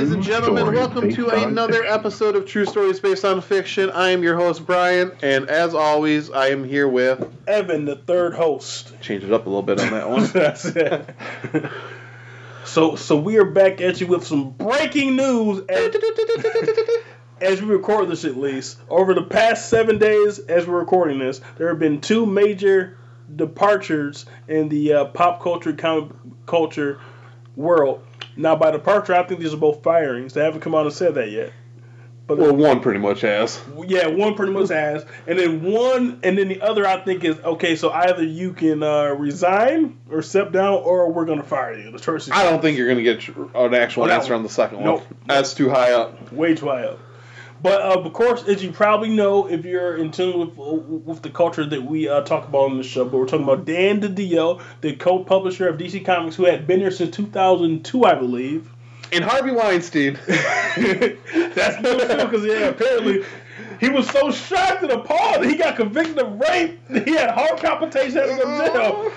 Ladies and gentlemen, welcome to on another episode of True Stories Based on Fiction. I am your host, Brian, and as always, I am here with. Evan, the third host. Change it up a little bit on that one. That's it. so, so we are back at you with some breaking news. As, as we record this, at least over the past seven days, as we're recording this, there have been two major departures in the uh, pop culture, comic culture world. Now, by departure, I think these are both firings. They haven't come out and said that yet. But well, one pretty much has. yeah, one pretty much has, and then one, and then the other I think is okay. So either you can uh, resign or step down, or we're gonna fire you. The choice I don't think you're going to get an actual Oh, answer one- on the second Nope. one. That's too high up. way too high up. But uh, of course, as you probably know, if you're in tune with with the culture that we uh, talk about on the show, but we're talking about Dan DiDio, the co-publisher of DC Comics, who had been here since 2002, I believe. And Harvey Weinstein. That's no true because yeah, apparently he was so shocked and appalled that he got convicted of rape. He had heart palpitations, had to go to jail.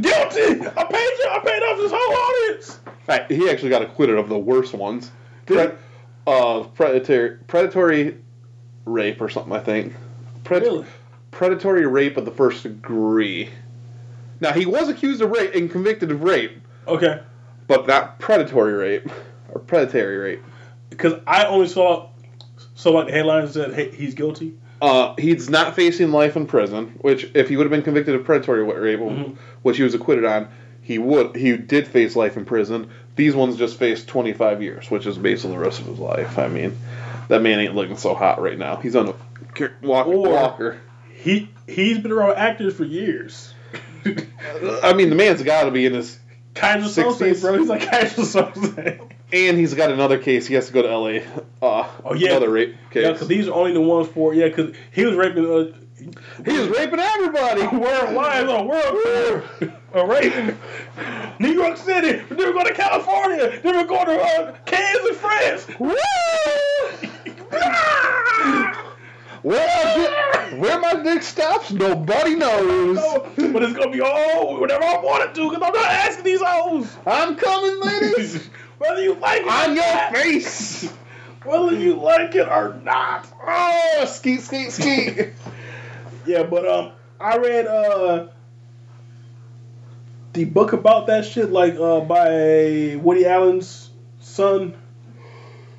Guilty. I paid you. I paid off this whole audience. Right, he actually got acquitted of the worst ones. Did Uh, predatory, predatory rape or something, I think. Pred- Really? Predatory rape of the first degree. Now, he was accused of rape and convicted of rape, Okay. but not predatory rape. Or predatory rape. Because I only saw so like the headlines that hey, he's guilty. Uh, he's not facing life in prison, which if he would have been convicted of predatory rape, Mhm. which he was acquitted on, he would he did face life in prison. These ones just faced 25 years, which is basically the rest of his life. I mean, that man ain't looking so hot right now. He's on a walker. Or- walker. He he's been around actors for years. I mean, the man's got to be in his, Keyser Soze, 60s. bro. He's like Keyser Soze. and he's got another case. He has to go to L.A. Uh, Oh, yeah. another rape case. Yeah, because these are only the ones for yeah, because he was raping. Uh, he was raping everybody. World lives on world tour. A rape. New York City. Then we're going to California. Then we're going to uh, Kansas France. Woo! Where, where my dick stops, nobody knows. but it's gonna be all whatever I want it to, because I'm not asking these hoes. I'm coming, ladies. Whether you like it On your not. face. Whether you like it or not. Oh, skeet, skeet, skeet. Yeah, but um, I read uh the book about that shit, like uh by Woody Allen's son,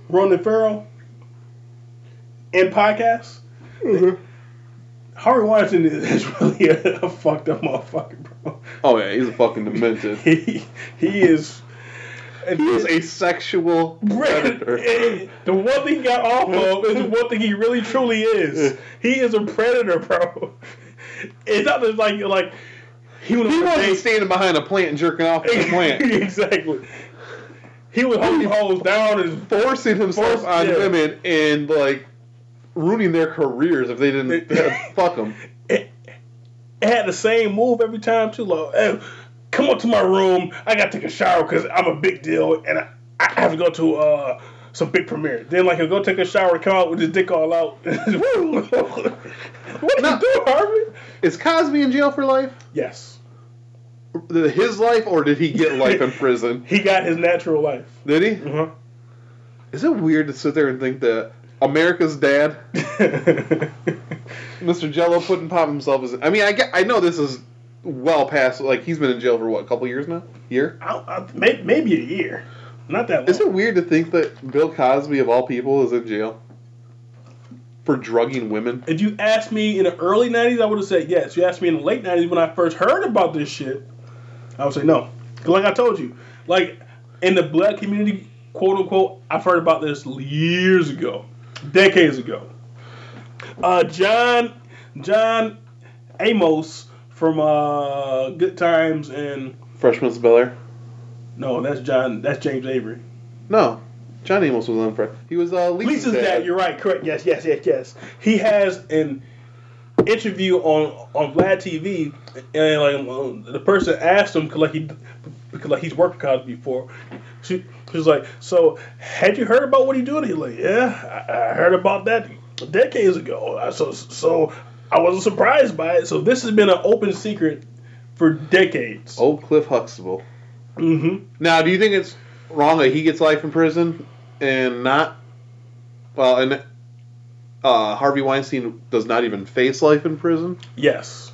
Ronan Farrow, and podcast. Harvey Weinstein is really a, a fucked up motherfucker, bro. oh yeah, he's a fucking demented. He he is. He is a sexual predator. the one thing he got off of is the one thing he really truly is. He is a predator, bro. It's not just like like he He wasn't standing behind a plant and jerking off at the plant, exactly. He was holding holes down and forcing himself Forced- on yeah. women and like ruining their careers if they didn't fuck them. it, it had the same move every time too. Like, hey, come up to my room. I gotta take a shower because I'm a big deal and I, I have to go to uh, some big premiere. Then like he'll go take a shower, come out with his dick all out. what are you doing, Harvey? Is Cosby in jail for life? Yes, His life, or did he get life in prison? he got his natural life. Did he? Uh-huh. Is it weird to sit there and think that America's dad, Mr. Jello, putting pop himself as? I mean, I get, I know this is well past. Like he's been in jail for what, a couple years now? Year? I, I, may, maybe a year, not that long. Is it weird to think that Bill Cosby of all people is in jail for drugging women? If you asked me in the early '90s, I would have said yes. You asked me in the late '90s when I first heard about this shit, I would say no. like I told you, like in the black community, quote unquote, I've heard about this years ago, decades ago. Uh, John John Amos from uh, Good Times and Freshman's Bel Air. No, that's John. That's James Avery. No, John Amos was on Fred. He was uh, Lisa's, Lisa's dad. You're right. Correct. Yes. Yes. Yes. Yes. He has an interview on on Vlad TV, and like um, the person asked him like he because like he's worked with Cosby before. She, she was like, "So had you heard about what he doing?" He's like, "Yeah, I, I heard about that decades ago. So so I wasn't surprised by it. So this has been an open secret for decades." Old Cliff Huxtable. Mm-hmm. Now, do you think it's wrong that he gets life in prison and not? Well, and uh, Harvey Weinstein does not even face life in prison, Yes.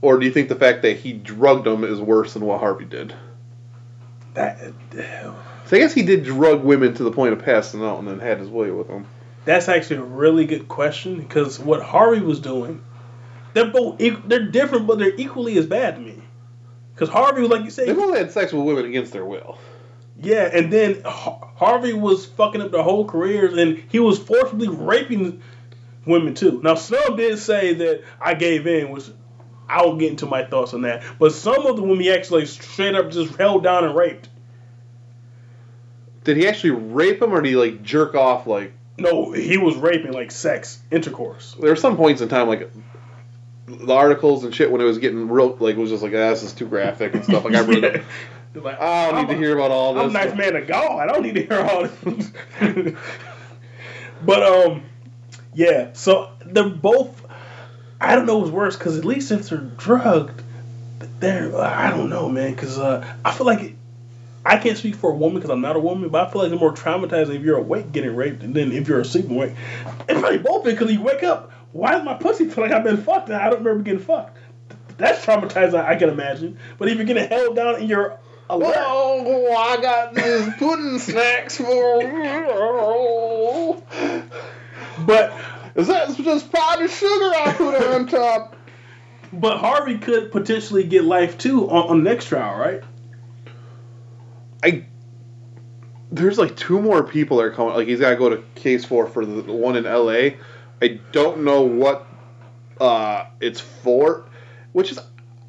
or do you think the fact that he drugged him is worse than what Harvey did? That So I guess he did drug women to the point of passing out and then had his way with them. That's actually a really good question because what Harvey was doing, they're both they're different, but they're equally as bad to me. Because Harvey was like you say, They both had sex with women against their will. Yeah, and then Harvey was fucking up their whole careers, and he was forcibly raping women too. Now some did say that I gave in, which I'll get into my thoughts on that. But some of the women he actually straight up just held down and raped. Did he actually rape him, or did he like jerk off? Like No, he was raping like sex intercourse. there were some points in time, like the articles and shit, when it was getting real, like it was just like, ah, this is too graphic and stuff. Like I really, don't, They're like, I don't I'm need to hear about all this. I'm a nice man of God. I don't need to hear all this. but um, yeah. So they're both. I don't know what's worse because at least if they're drugged, they're I don't know, man. Because uh, I feel like I can't speak for a woman because I'm not a woman, but I feel like they're more traumatizing if you're awake getting raped than if you're asleep and awake. It's probably both because you wake up. Why does my pussy feel like I've been fucked? And I don't remember getting fucked. That's traumatizing. I can imagine. But if you're getting held down in you're alert, Oh, I got these pudding snacks for. but Is that just powdered sugar I put on top? But Harvey could potentially get life too on, on the next trial, right? I. There's like two more people that are coming. Like he's got to go to case for for the the one in L.A. I don't know what uh, it's for, which is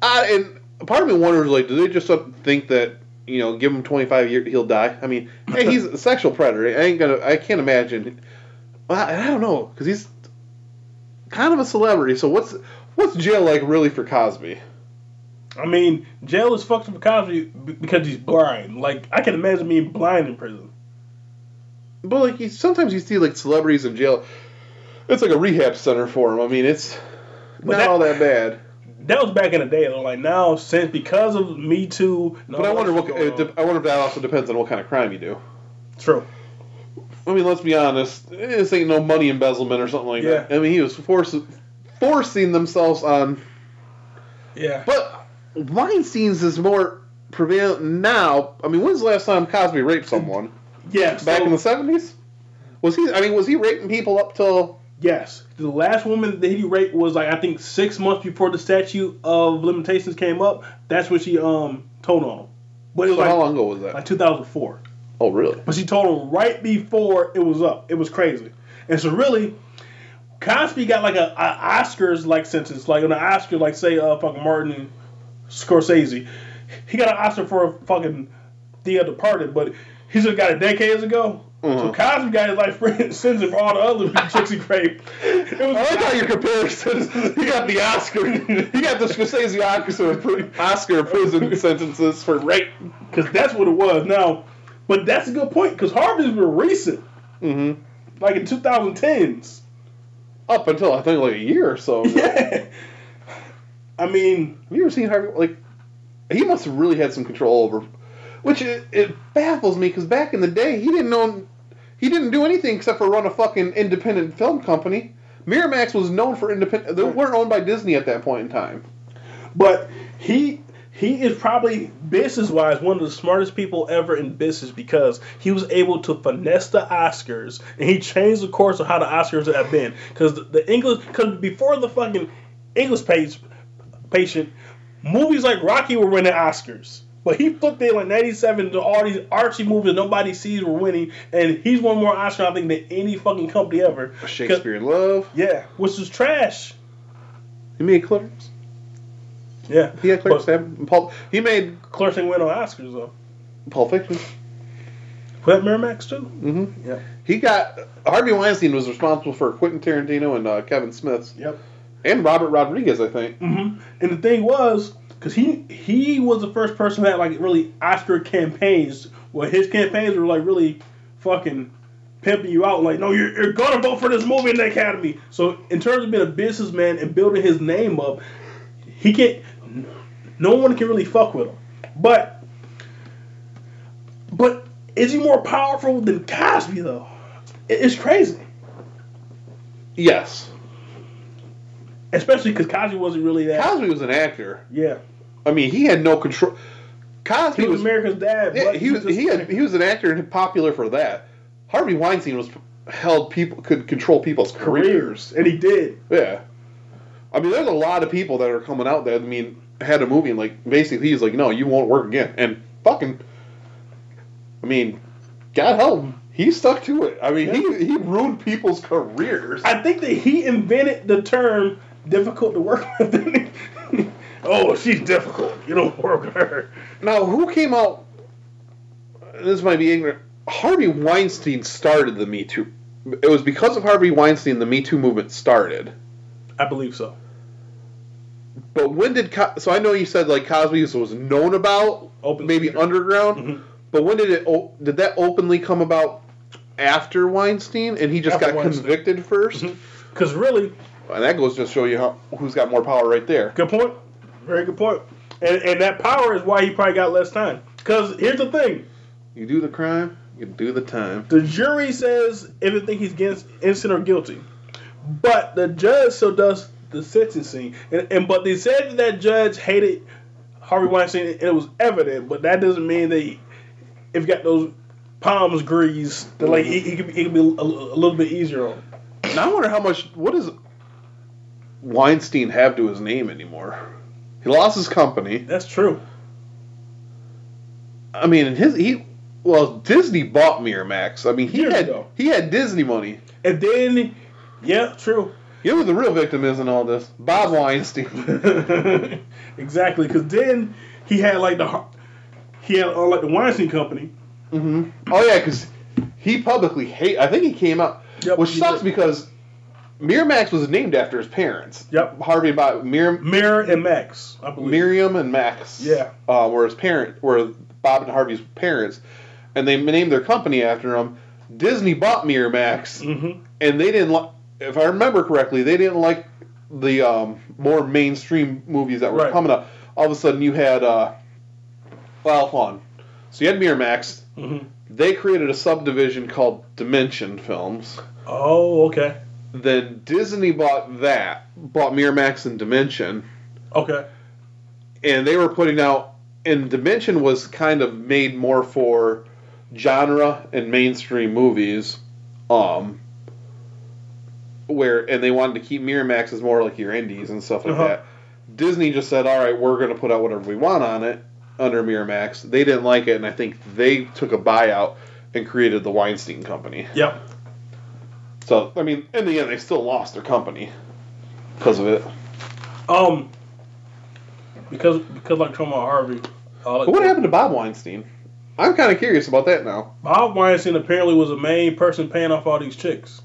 odd. And part of me wonders, like, do they just think that you know, give him 25 years, he'll die? I mean, hey, he's a sexual predator. I ain't gonna. I can't imagine. Well, I, I don't know because he's kind of a celebrity. So what's what's jail like really for Cosby? I mean, jail is fucked up for Cosby because he's blind. Like I can imagine being blind in prison. But like, you, sometimes you see like celebrities in jail. It's like a rehab center for them. I mean, it's But not that- all that bad. That was back in the day. though. Like now, since because of Me Too. all But I wonder what. De- I wonder if that also depends on what kind of crime you do. True. I mean, let's be honest. This ain't no money embezzlement or something like that. I mean, he was force, forcing themselves on. Yeah. But Weinstein's is more prevalent now. I mean, when's the last time Cosby raped someone? yeah. Back so- in the seventies. Was he? I mean, was he raping people up till? Yes. The last woman that he raped was like I think six months before the statute of limitations came up. That's when she um told on him. But So how long ago was that? like 2004. oh, really? But she told him right before it was up. It was crazy. And so really, Cosby got like a, a Oscars like sentence, like on an Oscar, like say uh fucking Martin Scorsese. He got an Oscar for a fucking The Departed, but he just got it decades ago. So Mhm. Cosby got his life sentence for all the other chicks he raped. It was I like how your comparisons. He got the Oscar. He got the Scorsese Oscar Oscar prison sentences for rape. because that's what it was. Now, but that's a good point because Harvey's were recent, Mm-hmm. like in 2010s. Up until I think like a year or so. ago. Yeah. I mean, Have you ever seen Harvey? Like, he must have really had some control over. Which it, it baffles me because back in the day, he didn't know. He didn't do anything except for run a fucking independent film company. Miramax was known for independent. They weren't owned by Disney at that point in time. but he he is probably business wise one of the smartest people ever in business because he was able to finesse the Oscars and he changed the course of how the Oscars have been because the, the English because before the fucking English page patient movies like Rocky were winning Oscars. But he flipped it like '97 to all these Archie movies nobody sees were winning, and he's won more Oscars I think than any fucking company ever. Shakespeare in Love. Yeah, which is trash. He made Clippers. Yeah, He had Clerks. But and Pulp. He made Clerks didn't win on Oscars though. Pulp Fiction. Was that Miramax too? Mm-hmm. Yeah. He got Harvey Weinstein was responsible for Quentin Tarantino and uh, Kevin Smith's Yep. and Robert Rodriguez, I think. Mm-hmm. And the thing was, because he he was the first person that like really Oscar campaigns. Where his campaigns were like really fucking pimping you out. Like, no, you're, you're gonna vote for this movie in the Academy. So in terms of being a businessman and building his name up, he can't. No one can really fuck with him. But but is he more powerful than Cosby though? It's crazy. Yes, Especially because Cosby wasn't really that. Cosby was an actor. yeah, I mean, he had no control. Cosby he was was America's dad. yeah, but he was he had he was an actor and popular for that. Harvey Weinstein was held people could control people's careers. careers, and he did. Yeah, I mean, there's a lot of people that are coming out that I mean had a movie and like basically he's like, no, you won't work again, and fucking, I mean, God help him, he stuck to it. I mean, he he ruined people's careers. I think that he invented the term "difficult to work with." oh, she's difficult. You don't work with her. Now, who came out? This might be ignorant. Harvey Weinstein started the Me Too. It was because of Harvey Weinstein the Me Too movement started. I believe so. But when did Co- so I know you said like Cosby was known about Open maybe secret. underground, Mhm. but when did it o- did that openly come about after Weinstein and he just After got Weinstein. convicted 1st Mhm. Because really, And that goes to show you how who's got more power right there. good point. Very good point. And and that power is why he probably got less time. Because here's the thing: You do the crime, you do the time. the jury says if they think he's against, innocent or guilty, but the judge still does the sentencing. And, and but they said that, judge hated Harvey Weinstein, and it was evident. But that doesn't mean that he, if he got those palms greased, that like he, he could be, could be a, a little bit easier on. Now I wonder how much. What does Weinstein have to his name anymore? He lost his company. That's true. I mean, and his he. Well, Disney bought Miramax. I mean, he Years had ago. he had Disney money. And then, yeah, true. You know who the real victim is in all this? Bob Weinstein. exactly, because then he had like the he had uh, like the Weinstein Company. Mm-hmm. Oh yeah, because he publicly hate. I think he came out, Yep, which sucks did. because Miramax was named after his parents. Yep. Harvey Mir, Mirror and Max, I believe. Miriam and Max. Yeah. Uh, were his parent, were Bob and Harvey's parents, and they named their company after him. Disney bought Miramax, Mm-hmm. and they didn't like. If I remember correctly, they didn't like the um, more mainstream movies that were Right. coming up. All of a sudden, you had uh. So you had Miramax. Mm-hmm. They created a subdivision called Dimension Films. Oh, okay. Then Disney bought that, bought Miramax and Dimension, Okay. and they were putting out. And Dimension was kind of made more for genre and mainstream movies, um, where and they wanted to keep Miramax as more like your indies and stuff like Uh-huh. that. Disney just said, "All right, we're going to put out whatever we want on it under Miramax." They didn't like it, and I think they took a buyout and created the Weinstein Company. Yep. So I mean, in the end, they still lost their company because of it. Um. Because because like about Harvey. Uh, But what happened to Bob Weinstein? I'm kind of curious about that now. Bob Weinstein apparently was the main person paying off all these chicks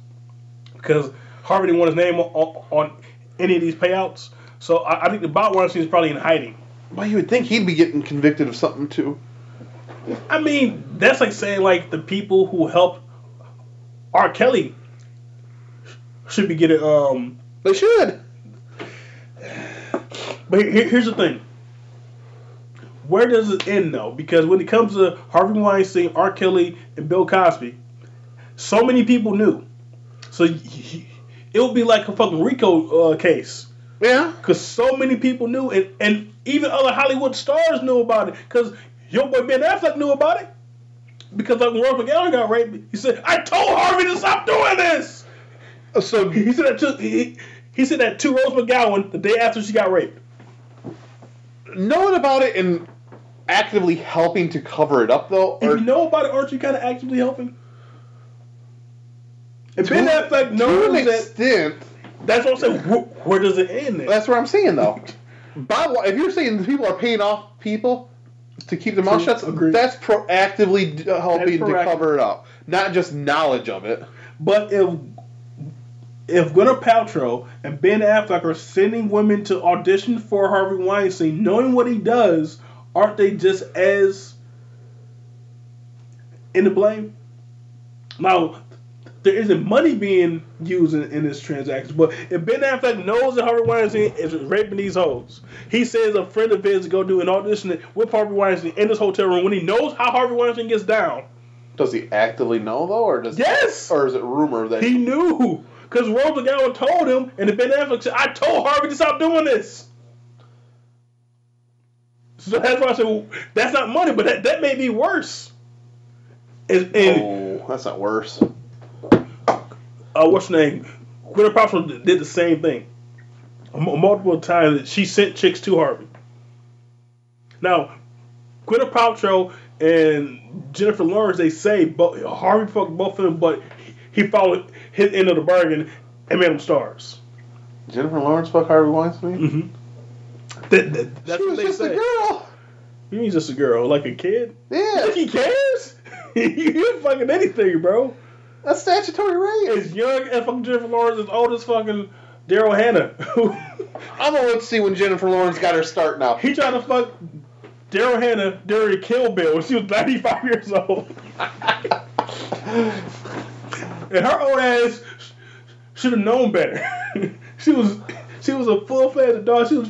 because Harvey didn't want his name on, on any of these payouts. So I, I think that Bob Weinstein is probably in hiding. Well, you would think he'd be getting convicted of something too. I mean, that's like saying like the people who helped R. Kelly should be getting. Um, They should. but here, here's the thing. Where does it end though? Because when it comes to Harvey Weinstein, R. Kelly, and Bill Cosby, so many people knew. So it would be like a fucking RICO uh, case. Yeah. Because so many people knew, and, and even other Hollywood stars knew about it. Because your boy Ben Affleck knew about it. Because like when Rose McGowan got raped, he said, "I told Harvey to stop doing this." Oh, so He said that to he, he said that to Rose McGowan the day after she got raped. knowing about it and actively helping to cover it up, though, If or you know about it, aren't you kind of actively helping? Ben To- Affleck to knows an that, extent, that's what I'm saying. Where, where does it end? Then? that's what I'm saying, though. Bob, if you're saying people are paying off people to keep their mouth shut, that's proactively helping to proactive. cover it up, not just knowledge of it. But if if Gwyneth Paltrow and Ben Affleck are sending women to audition for Harvey Weinstein, knowing what he does, aren't they just as in the blame? Now, there isn't money being used in, in this transaction, but if Ben Affleck knows that Harvey Weinstein is raping these hoes, he sends a friend of his to go do an audition with Harvey Weinstein in this hotel room when he knows how Harvey Weinstein gets down. Does he actively know though, or does Yes! or is it rumor that He knew. Because Rose McGowan told him, and the Ben Affleck said, I told Harvey to stop doing this. So that's why I said, well, that's not money, but that, that may be worse. And, and Oh, that's not worse. uh, what's her name? Gwyneth Paltrow did the same thing. Multiple times, she sent chicks to Harvey. Now, Gwyneth Paltrow and Jennifer Lawrence, they say both, Harvey fucked both of them, but he followed his end of the bargain and made them stars. Jennifer Lawrence fuck Harvey Weinstein. Mm-hmm. That, that, that's she what was they just say. a girl. You mean just a girl, like a kid? Yeah, Like he cares? you fucking anything, bro. that's statutory rape. As young as fucking Jennifer Lawrence, as old as fucking Daryl Hannah. I'm gonna look to see when Jennifer Lawrence got her start now. he tried to fuck Daryl Hannah during Kill Bill when she was 95 years old. and her old ass should have known better. she was she was a full fledged adult. She was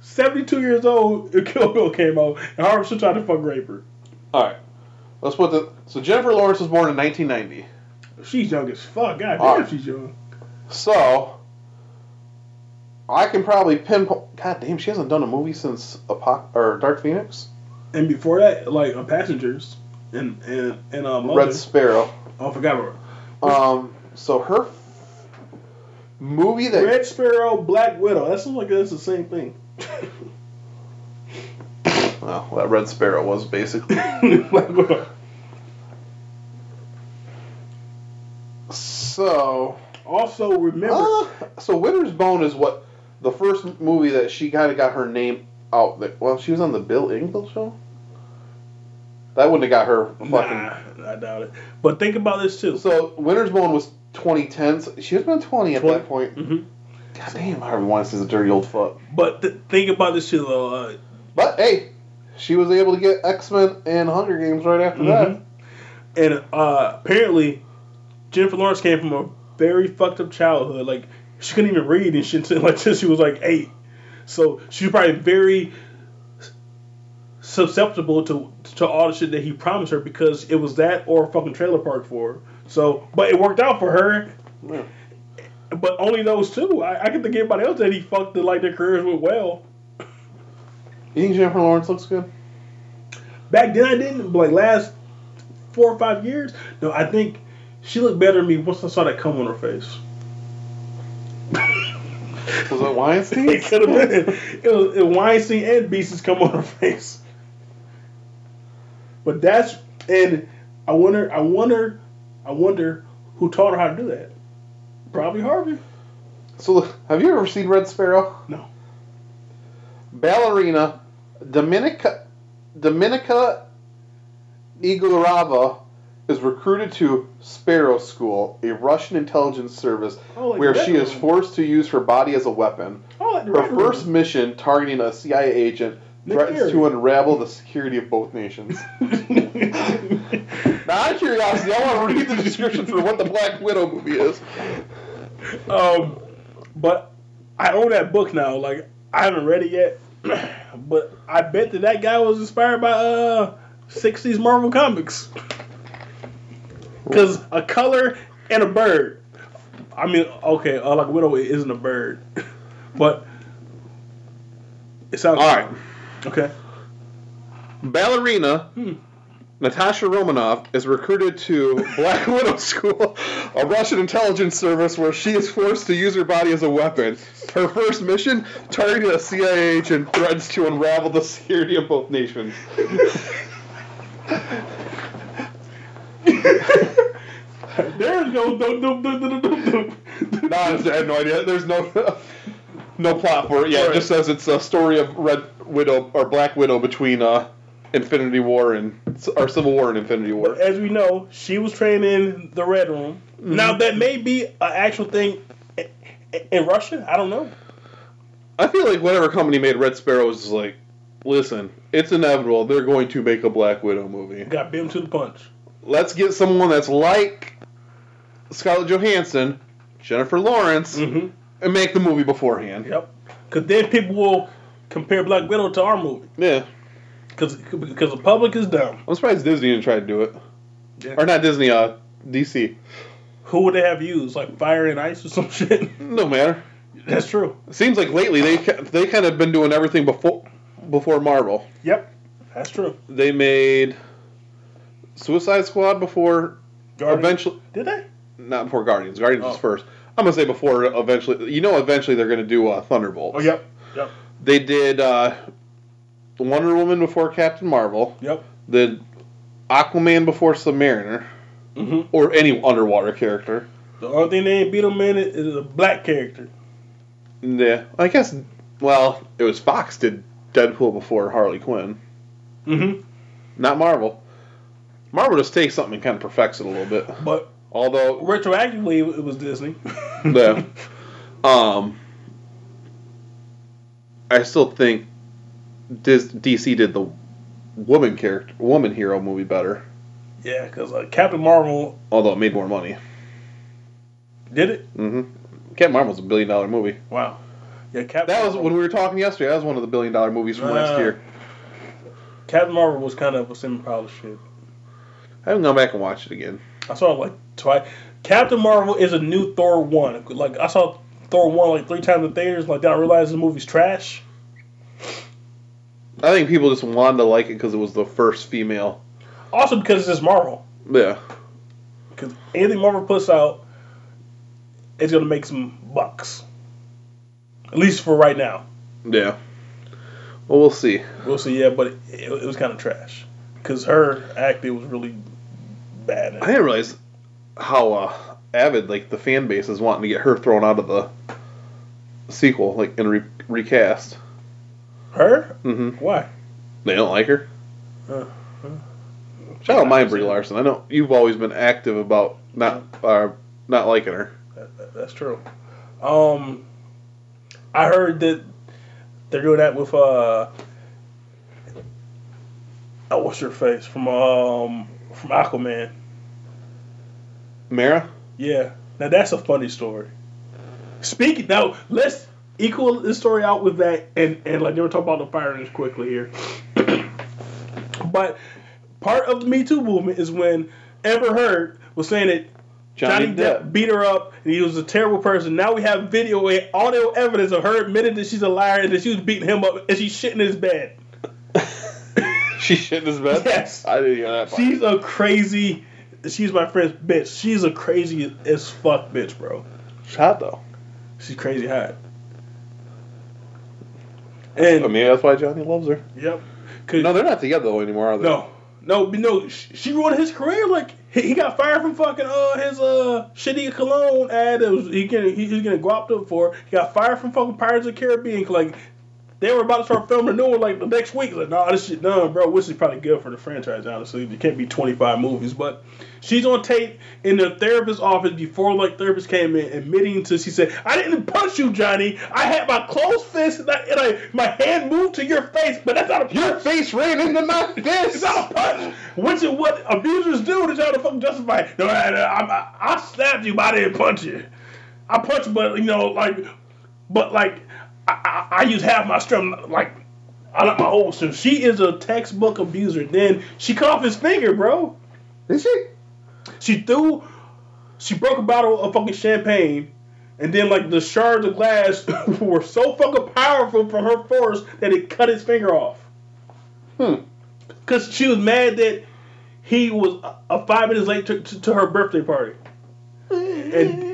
72 years old when Kill Bill came out, and Harvey should try to fuck rape her. All right, let's put the. So Jennifer Lawrence was born in 1990. She's young as fuck. God damn, Alright. she's young. So I can probably pinpoint. God damn, she hasn't done a movie since Apoc- or Dark Phoenix. And before that, like on Passengers and and and uh, Mother. Red Sparrow. oh, I forgot Um, so her f- movie that Red Sparrow, Black Widow. That sounds like that's the same thing. well, that Red Sparrow was basically. Black Widow. so Also, remember, uh, so Winter's Bone is what the first movie that she kind of got her name out. That well, she was on the Bill Engvall show. That wouldn't have got her fucking. nah, I doubt it. But think about this too. So Winter's Bone was 2010. So she was been 20 at 20. that point. hmm God damn, Harvey Weinstein's a dirty old fuck. But th- think about this too, though. Uh, But hey, she was able to get X Men and Hunger Games right after Mhm. and uh, apparently, Jennifer Lawrence came from a very fucked up childhood. Like she couldn't even read and shit. Like since she was like eight, so she was probably very susceptible to to all the shit that he promised her because it was that or a fucking trailer park for her. So, but it worked out for her. Yeah. But only those two. I, I can think of anybody else that he fucked that like their careers went well. You think Jennifer Lawrence looks good? Back then I didn't, but like last four or five years, no, I think she looked better than me once I saw that cum on her face. Was it Weinstein? it could have been. It was, it was Weinstein and Beast's come on her face. But that's and I wonder, I wonder, I wonder who taught her how to do that. Probably Harvey. So, have you ever seen Red Sparrow? No. Ballerina Dominika Dominika Egorova is recruited to Sparrow School, a Russian intelligence service like where she Red is forced to use her body as a weapon. Oh, like Her Red Room. first mission, targeting a CIA agent, threatens to unravel the security of both nations. now, out of curiosity, I want to read the description for what the Black Widow movie is. Um, but I own that book now. Like I haven't read it yet, but I bet that that guy was inspired by uh '60s Marvel comics. Cause a color and a bird. I mean, okay, uh, like Widow isn't a bird, but it sounds All right. Okay. Ballerina Hmm. Natasha Romanoff is recruited to Black Widow School, a Russian intelligence service where she is forced to use her body as a weapon. Her first mission, targeting a CIA agent, threatens to unravel the security of both nations. There's no no no no no no. no. No, I have no idea. There's no. No plot for it. Yeah, Right. it just says it's a story of Red Widow or Black Widow between uh, Infinity War and or Civil War and Infinity War. As we know, she was trained in the Red Room. Mm-hmm. Now that may be an actual thing in Russia. I don't know. I feel like whatever company made Red Sparrow was just like, listen, it's inevitable. They're going to make a Black Widow movie. Got him to the punch. Let's get someone that's like Scarlett Johansson, Jennifer Lawrence, Mm-hmm. and make the movie beforehand. Yep. Because then people will compare Black Widow to our movie. Yeah. Because because the public is dumb. I'm surprised Disney didn't try to do it. Yeah. Or not Disney, uh, DC. Who would they have used? Like Fire and Ice or some shit? No matter. That's true. It seems like lately they they kind of been doing everything before before Marvel. Yep. That's true. They made Suicide Squad before Guardians- eventually Did they? not before Guardians. Guardians was Oh. first. I'm gonna say before eventually. You know, eventually they're gonna do uh, Thunderbolts. Oh, yep. Yep. They did uh, Wonder Woman before Captain Marvel. Yep. Did Aquaman before Submariner hmm or any underwater character. The only thing they ain't beat him in is is a black character. Yeah, I guess. Well, it was Fox did Deadpool before Harley Quinn, Mm-hmm. not Marvel. Marvel just takes something and kind of perfects it a little bit. But Although, retroactively, it was Disney. yeah, um, I still think Dis- DC did the woman character, woman hero movie better. yeah, because uh, Captain Marvel Although it made more money. did it. hmm Captain Marvel's a billion dollar movie. Wow. Yeah, Captain. That was when we were talking yesterday. That was one of the billion dollar movies from last Ah. year. Captain Marvel was kind of a semi-polished shit. I haven't gone back and watched it again. I saw it like twice. Captain Marvel is a new Thor one. Like I saw Thor one like three times in theaters. Like then I realize the movie's trash. I think people just wanted to like it because it was the first female. Also because it's just Marvel. Yeah. Because anything Marvel puts out, it's gonna make some bucks. At least for right now. Yeah. Well, we'll see. We'll see. Yeah, but it, it, was kind of trash. Because her acting was really bad. I didn't realize how uh, avid like the fan base is wanting to get her thrown out of the sequel, like and re- recast. Her? Mm-hmm. Why? They don't like her. Uh, I don't mind Brie Larson. I know you've always been active about not uh, not liking her. That- that- that's true. Um, I heard that they're doing that with uh, oh, what's your face from um from Aquaman? Mera. Yeah, now that's a funny story. Speaking now, let's equal this story out with that, and and like never talk about the fire just quickly here. but part of the Me Too movement is when Amber Heard was saying that Johnny, Depp. beat her up and he was a terrible person. Now we have video and audio evidence of her admitting that she's a liar and that she was beating him up and she's shitting his bed. She shitting his bed. Yes. I didn't hear that. Part. She's a crazy. She's my friend's bitch. She's a crazy as fuck bitch, bro. She's hot though. She's crazy hot. And I mean, that's why Johnny loves her. Yep. No, they're not together though anymore, are they? no, no, no. She ruined his career. Like he, he got fired from fucking uh his uh shitty cologne ad. That was he getting he, he getting guapped up for. He got fired from fucking Pirates of the Caribbean. Like they were about to start filming a new one like the next week. Like nah, this shit done, bro. Which is probably good for the franchise. Honestly, it can't be twenty five movies, but she's on tape in the therapist's office before like therapist came in, admitting to she said, "I didn't punch you, Johnny. I had my closed fist and, I, and I, my hand moved to your face, but that's not a punch. Your face ran into my fist. It's not a punch. Which is what abusers do to try to fucking justify. No, I, I, I, I stabbed you, but I didn't punch you. I punched, but you know, like, but like, I, I, I use half my strength, like, I like my old strength. She is a textbook abuser. Then she cut off his finger, bro. Is she? She threw, she broke a bottle of fucking champagne, and then like the shards of glass were so fucking powerful from her force that it cut his finger off. Hmm. Cause she was mad that he was uh, uh, five minutes late to, to, to her birthday party. And,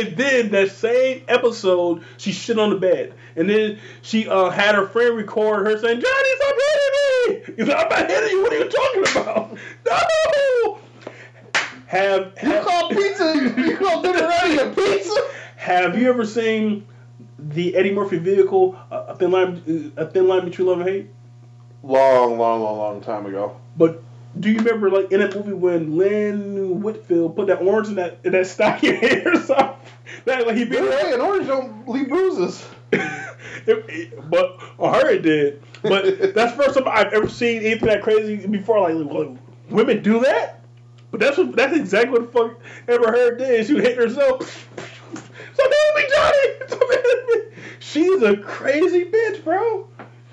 and then that same episode, she shit on the bed. And then she uh, had her friend record her saying, Johnny, stop hitting me! He's like, I'm not hitting you. What are you talking about? No! Have, You have, call pizza? You call Pepperoni a pizza? have you ever seen the Eddie Murphy vehicle, uh, a thin line, a thin line between love and hate. Long, long, long, long time ago. But do you remember, like in that movie, when Lynn Whitfield put that orange in that in that stocking hair or something? That like he beat her Hey, an orange don't leave bruises. it, but on her it did. But that's the first time I've ever seen anything that crazy before. Like, like, women do that, but that's what that's exactly what the fuck Amber Heard did. She hit herself. Something with me, Johnny. Something with me. She's a crazy bitch, bro.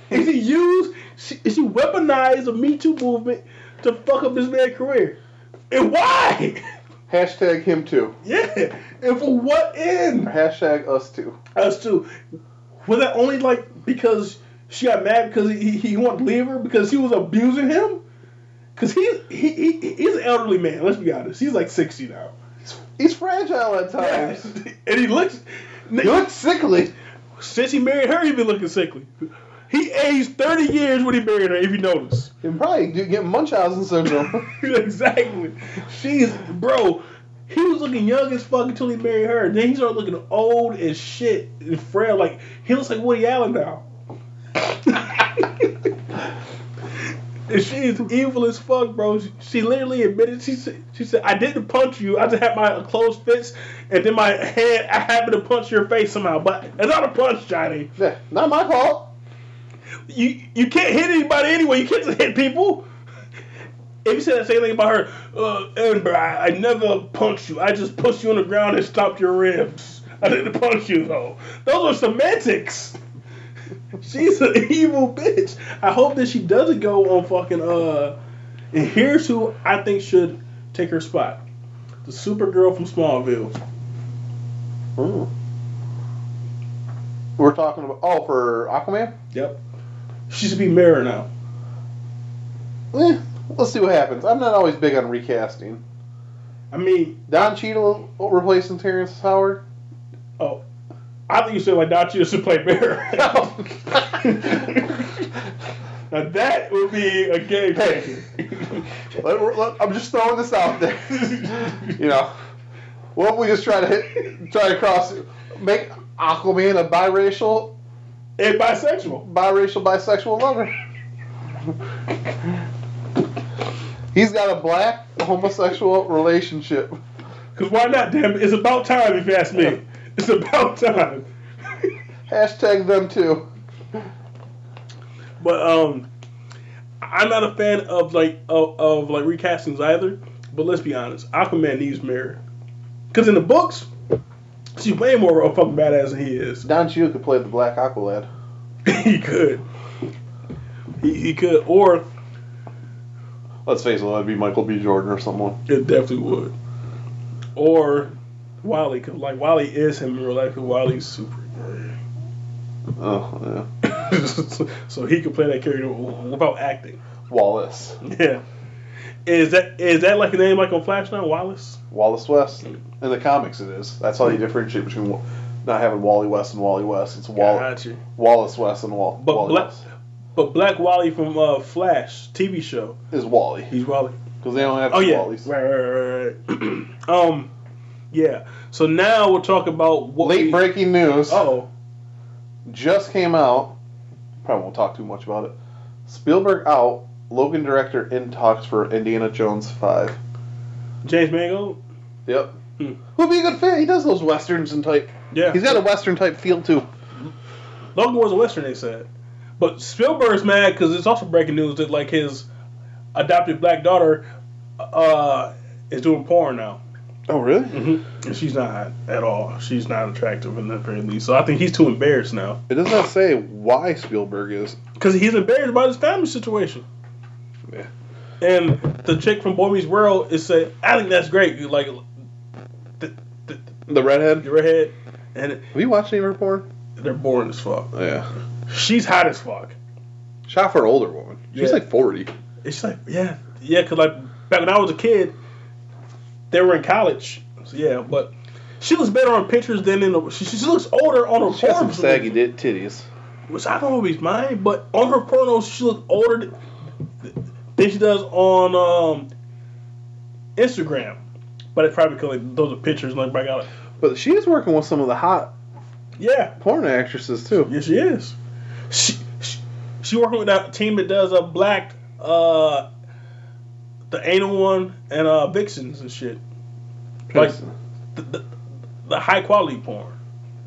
And she used she, she weaponized the Me Too movement to fuck up this man's career. And why? Hashtag him too. Yeah. And for what end? Hashtag us too. Us too. Was that only like because she got mad because he, he, he wanted to leave her because she was abusing him? Because he's he, he, he's an elderly man. Let's be honest. He's like sixty now. He's fragile at times. and he looks. He looks sickly. Since he married her, he been looking sickly. He aged thirty years when he married her. If you notice. And probably get Munchausen syndrome. exactly. She's bro. He was looking young as fuck until he married her. Then he started looking old as shit and frail. Like he looks like Woody Allen now. and she's evil as fuck, bro. She, she literally admitted she said she said I didn't punch you. I just had my clothes fits, and then my head. I happened to punch your face somehow. But it's not a punch, Johnny. yeah, not my fault. You you can't hit anybody anyway. You can't just hit people. If you said the same thing about her, uh, Amber, I, I never punched you. I just pushed you on the ground and stopped your ribs. I didn't punch you though. Those are semantics. She's an evil bitch. I hope that she doesn't go on fucking uh. And here's who I think should take her spot: the Supergirl from Smallville. Hmm. We're talking about oh for Aquaman. Yep. She should be Mera now. Eh, let's see what happens. I'm not always big on recasting. I mean, Don Cheadle replacing Terrence Howard. oh, I think you said like Don Cheadle should play Mera. now that would be a game changer. Let- I'm just throwing this out there. you know, what if we just try to hit, try to cross, make Aquaman a biracial, and bisexual. biracial bisexual lover? He's got a black homosexual relationship. Because why not? Damn, it. it's about time. If you ask me, it's about time. Hashtag them too. But um, I'm not a fan of like of, of like recastings either. But let's be honest, Aquaman needs Mera. Because in the books, she's way more of a fucking badass than he is. Don Cheadle could play the Black Aqualad. he could. He, he could, or Let's face it, that'd be Michael B. Jordan or someone. it definitely would. Or Wally, cause like Wally is him in real life. Cause Wally's super gay. Oh yeah, so he could play that character without acting. Wallace, Yeah. Is that is that like a name like on Flash now, Wallace? Wallace West. In the comics, it is. That's how you differentiate between not having Wally West and Wally West. It's Wall- Gotcha. Wallace West and Wall- But Wally Black- West But Black Wally from uh, Flash TV show, is Wally he's Wally. because they don't have Oh two yeah, Wallys. right, right, right, right. um, yeah. So now we'll talk about what Late we, breaking news Oh, just came out. Probably won't talk too much about it. Spielberg out. Logan director in talks for Indiana Jones five. James Mangold. Yep. Hmm. Would be a good fit. He does those westerns and type. Yeah, He's got a western type feel too. Logan was a western. They said, but Spielberg's mad because it's also breaking news that like his adopted black daughter uh, is doing porn now. Oh really? Mm-hmm. And she's not at all. She's not attractive in the very least. So I think he's too embarrassed now It does not say why Spielberg is. because he's embarrassed about his family situation. And the chick from Boy Meets World is saying, I think that's great. Like, the, the, The redhead. the redhead, and Have you watched any of her porn? they're boring as fuck. Yeah. She's hot as fuck. Shot for an older woman. She's Yeah. like forty. It's like, yeah, yeah, because like back when I was a kid, they were in college. So yeah, but she looks better on pictures than in the. She, she looks older on her She has some saggy titties. which I don't always mind. But on her pornos, she looks older th- than she does on um, Instagram. But it's probably because like, those are pictures, like I got it. But she is working with some of the hot Yeah, porn actresses too. yes, she is. She, she, she working with that team that does a black, uh, the anal one and uh vixens and shit. Like the, the, the high quality porn,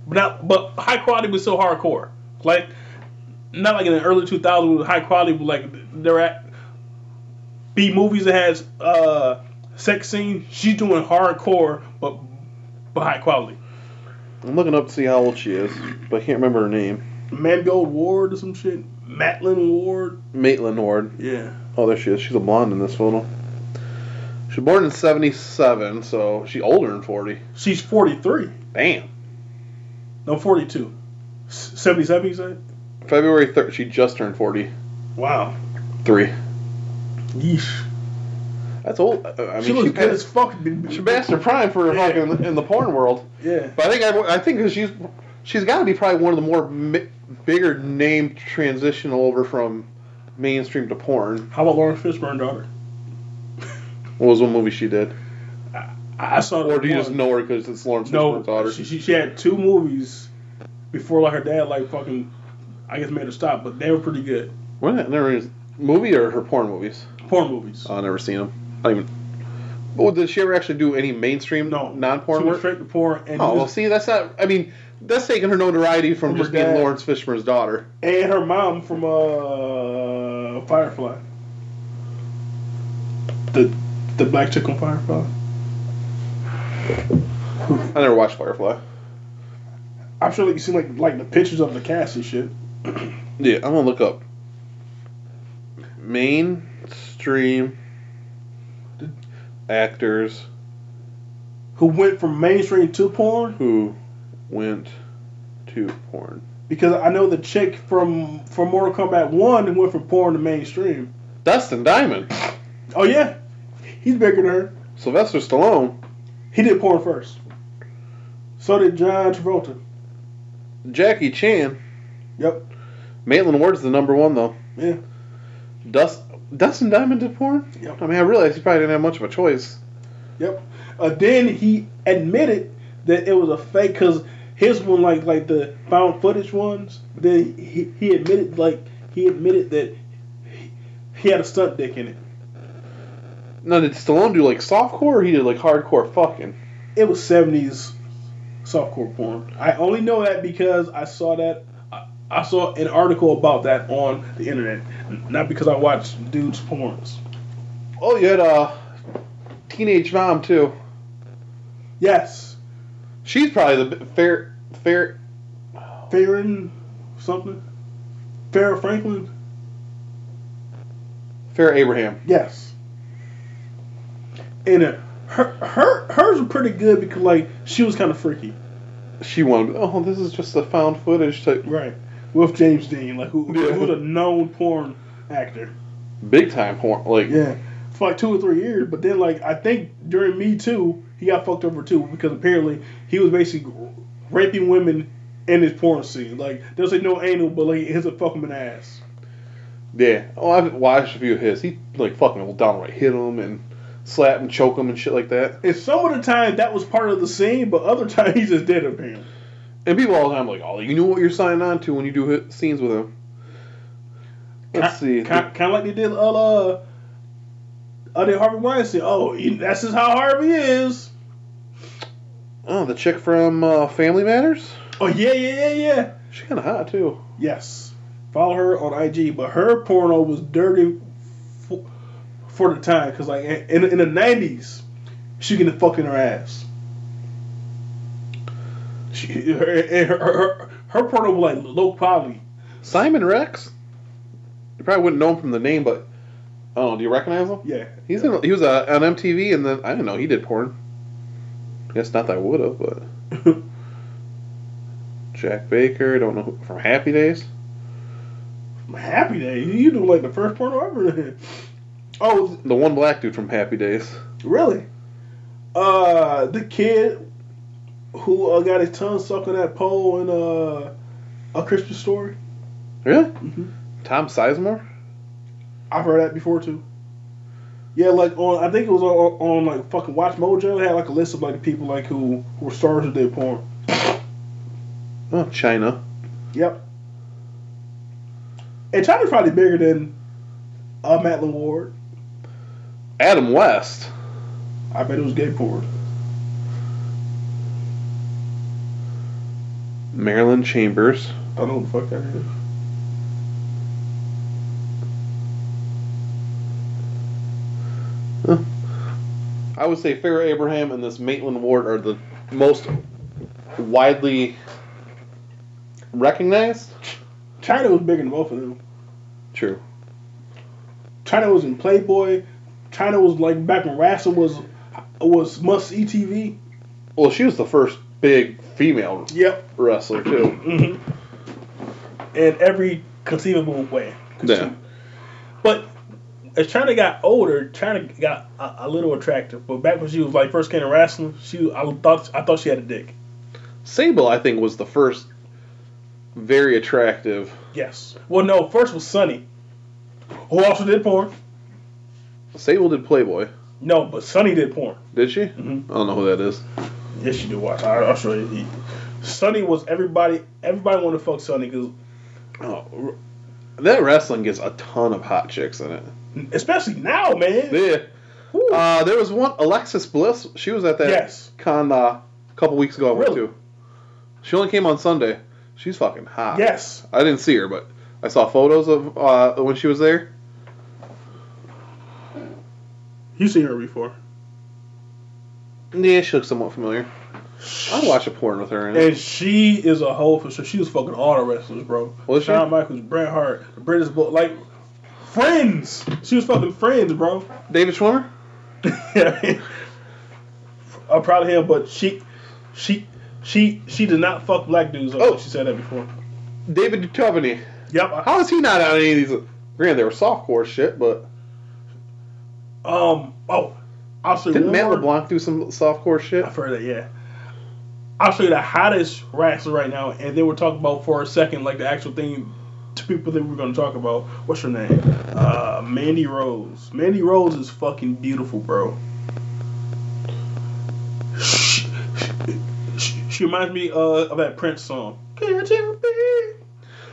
but not but high quality was so hardcore. Like not like in the early 2000s with high quality, but like they're at B movies that has uh sex scenes. She's doing hardcore but but high quality. I'm looking up to see how old she is, but I can't remember her name. Mangold Ward or some shit. Matlin Ward. Maitland Ward. Yeah. Oh, there she is. She's a blonde in this photo. She was born in '77, so she's older than 40. She's 43. Damn. No, 42. 77, you say? February 3rd, she just turned 40. Wow. Yeesh. That's old. Uh, I mean, she looks good as fuck. She passed her prime for Yeah. fucking in the porn world. Yeah. But I think I, I think she's she's got to be probably one of the more mi- bigger name transitional over from mainstream to porn. How about Lauren Fishburne daughter? What was one movie she did? I, I saw Or do you one. just know her because it's Lawrence No, Fishburne's daughter? she, she, she had two movies before like her dad like fucking I guess made her stop, but they were pretty good. What? Never even- movie or her porn movies? Porn movies. Oh, I've never seen them. I don't even. Well, did she ever actually do any mainstream no, non-porn she work? straight to porn and Oh, well, see, that's not. I mean, that's taking her notoriety from From just being. Laurence Fishburne's daughter. and her mom from uh Firefly. The the black chick on Firefly. I never watched Firefly. I'm sure like you see like like the pictures of the cast and shit. Yeah, I'm gonna look up mainstream actors Who went from mainstream to porn? who went to porn. Because I know the chick from from Mortal Kombat One went from porn to mainstream. Dustin Diamond, Oh yeah, he's bigger than her. Sylvester Stallone, He did porn first. So did John Travolta. Jackie Chan. Yep. Maitland Ward's the number one though. Yeah. Dust Dustin Diamond did porn. Yep. I mean, I realized he probably didn't have much of a choice. Yep. Uh, then he admitted that it was a fake because his one like like the found footage ones. Then he he admitted like he admitted that he, he had a stunt dick in it. Now, did Stallone do like softcore or he did like hardcore fucking? It was seventies softcore porn. I only know that because I saw that. I, saw an article about that on the internet, not because I watched dudes' porns. Oh, you had a teenage mom too. Yes, She's probably the fair fair. Farron something, Farrah Franklin. Farrah Abraham. Yes. And uh, her her hers were pretty good because like she was kind of freaky, She wanted. Oh, this is just a found footage type. right? With James Deen, like who Yeah. who's a known porn actor. Big time porn. Like Yeah, for like two or three years. But then like I think during Me Too, he got fucked over too because apparently he was basically raping women in his porn scene. Like they'll say no anal, but like he's a fucking ass. yeah. Oh, I've watched a few of his. He like fucking will downright hit him and slap and choke him and shit like that. And some of the time that was part of the scene, but other times he just did it apparently. And people all the time like, oh, you know what you're signing on to when you do hit scenes with him. Let's see. Kind, kind of like they did uh, uh, did Harvey Weinstein. Oh, that's just how Harvey is. Oh, the chick from uh, Family Matters. Oh yeah, yeah, yeah, yeah. She's kind of hot too. Yes. Follow her on IG, but her porno was dirty for, for the time because like in, in the nineties, she getting fuck in her ass. She, her, her, her, her porno was like low quality. Simon Rex. You probably wouldn't know him from the name, but I don't know. Do you recognize him? Yeah, He's in. He was uh, on MTV, and then I didn't know he did porn. Guess not that I would have, but Jack Baker. I don't know who, from Happy Days. Happy Day. You do like the first porno ever. oh, The one black dude from Happy Days. Really? Uh, the kid who uh, got his tongue stuck on that pole in uh, a Christmas story. Really? Mhm. Tom Sizemore. I've heard that before too. Yeah, like on I think it was on, on like fucking Watch Mojo. They had like a list of like people like who, who were stars of their porn. Oh, Chyna. Yep. And Chyna's probably bigger than uh, Madeline Ward. Adam West. I bet it was gay porn. Marilyn Chambers. I don't know the fuck that is. I would say Farrah Abraham and this Maitland Ward are the most widely recognized. Chyna was bigger than both of them. True. Chyna was in Playboy. Chyna was like back when wrestling was was must see TV. Well, she was the first big female Yep. wrestler too. hmm In every conceivable way. Yeah. But as Chyna got older, Chyna got a, a little attractive. But back when she was like first came to wrestling, she I thought I thought she had a dick. Sable, I think, was the first very attractive. Yes. Well, no. First was Sunny, who also did porn. Sable did Playboy. No, but Sunny did porn. Did she? Mhm. I don't know who that is. Yes, you do watch. I, I'll show you. He, Sunny was everybody. Everybody wanted to fuck Sunny because, Oh, that wrestling gets a ton of hot chicks in it. especially now, man. Yeah. Uh, there was one Alexis Bliss. She was at that Yes. con uh, a couple weeks ago. I went Really? to. She only came on Sunday. She's fucking hot. yes. I didn't see her, but I saw photos of uh, when she was there. You seen her before. Yeah, she looks somewhat familiar. I'd watch a porn with her. And she is a hoe for sure. She was fucking all the wrestlers, bro. Was she? Shawn Michaels, Bret Hart, the British Bull, like friends. She was fucking friends, bro. David Schwimmer? I'm proud of him, but she, she, she, she did not fuck black dudes. Oh. Oh, she said that before. David Duchovny. Yep. How is he not on any of these? Granted, they were softcore shit, but Um. Oh, I'll show you didn't Matt. LeBlanc do some softcore shit? I've heard that. Yeah. I'll show you the hottest wrestler right now, and then we'll talk about for a second, like the actual thing to people that we're going to talk about. What's her name? Uh, Mandy Rose. Mandy Rose is fucking beautiful, bro. She, she, she reminds me uh, of that Prince song. Can't you be?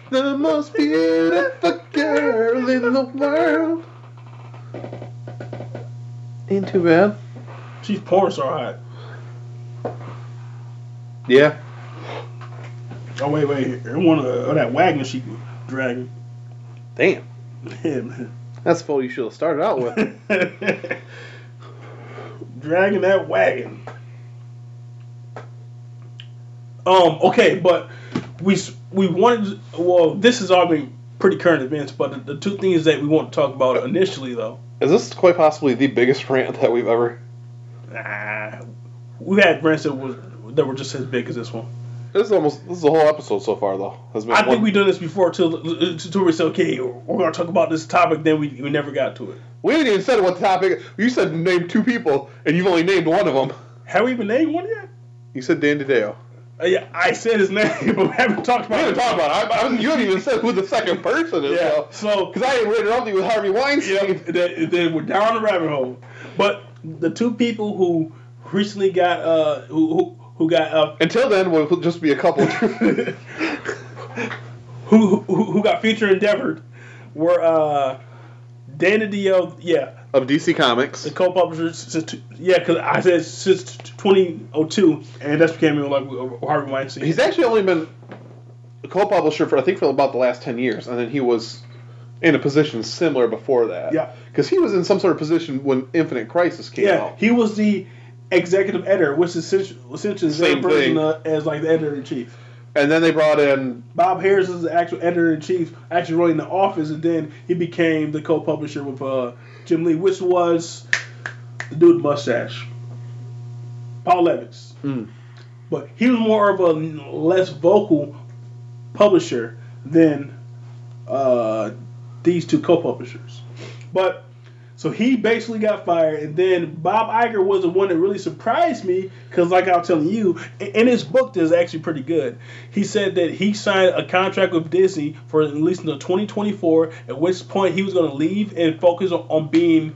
The most beautiful girl in the world. Ain't too bad. She's porn star hot. Yeah. Oh wait, wait. Here one of of that wagon she dragging. Damn. Yeah, man. That's the photo you should have started out with. Dragging that wagon. Um. Okay, but we we wanted. Well, this has all been pretty current events, but the, the two things that we want to talk about initially, though, Is this quite possibly the biggest rant that we've ever? nah, we had rants that was that were just as big as this one. This is almost this is the whole episode so far though. I think we've done this before till till we said okay, we're gonna talk about this topic. Then we we never got to it. we didn't even said what topic. You said name two people, and you've only named one of them. Have we even named one yet? You said Dan DiDio. Uh, yeah, I said his name, but we haven't talked about. We haven't talked about it. I, I, you haven't even said who the second person is. Yeah. So Because I didn't interrupt you with Harvey Weinstein. Yep, then, then we're down the rabbit hole. But the two people who recently got uh who who, who got uh Until then, we'll just be a couple. who, who who got feature endeavored were uh Dan DiDio, yeah, of DC Comics. the co-publisher since yeah, because I said since 2002, and that's became like Harvey Weinstein. He's actually only been a co-publisher for I think for about the last ten years, and then he was in a position similar before that. Yeah. Because he was in some sort of position when Infinite Crisis came yeah, out. he was the executive editor, which is essentially, the Same same version thing. uh, as like the editor in chief. And then they brought in Bob Harras is the actual editor in chief, actually running the office, and then he became the co-publisher with uh, Jim Lee, which was the dude with mustache, Paul Levitz. Hmm. But he was more of a less vocal publisher than uh, these two co-publishers. But so he basically got fired, and then Bob Iger was the one that really surprised me because, like I was telling you, in his book that's actually pretty good. He said that he signed a contract with Disney for at least until 2024, at which point he was going to leave and focus on, on being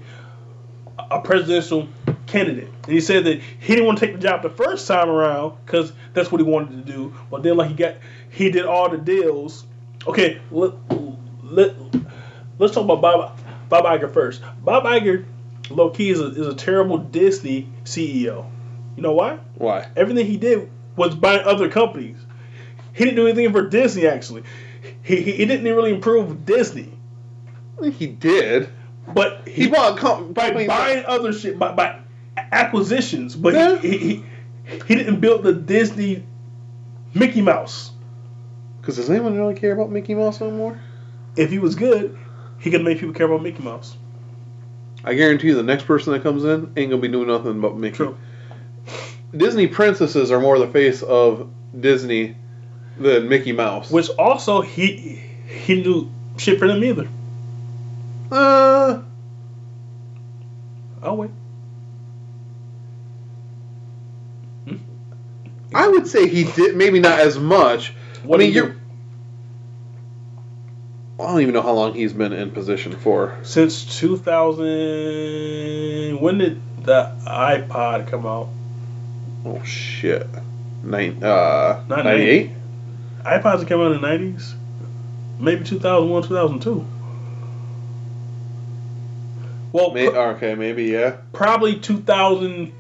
a presidential candidate. And he said that he didn't want to take the job the first time around because that's what he wanted to do. But then, like he got, he did all the deals. Okay, let, let let's talk about Bob Bob Iger first. Bob Iger, low key, is a, is a terrible Disney CEO. You know why? Why? Everything he did was buying other companies. He didn't do anything for Disney actually. He, he, he didn't really improve Disney, he did. but He bought com- by companies. buying other shit by, by acquisitions, but Yeah. he, he, he he didn't build the Disney Mickey Mouse. Because does anyone really care about Mickey Mouse anymore? If he was good, he could make people care about Mickey Mouse. I guarantee you, the next person that comes in ain't gonna be doing nothing but Mickey. True. Disney princesses are more the face of Disney than Mickey Mouse. Which also he he didn't do shit for them either. uh, Oh wait. I would say he did. Maybe not as much. What I mean, you're. I don't even know how long he's been in position for. Since 2000, when did the iPod come out? Oh shit. Nine, uh, 98? iPods came out in the 90s, maybe 2001, 2002. Well, May, pr- okay, maybe yeah. probably 2000.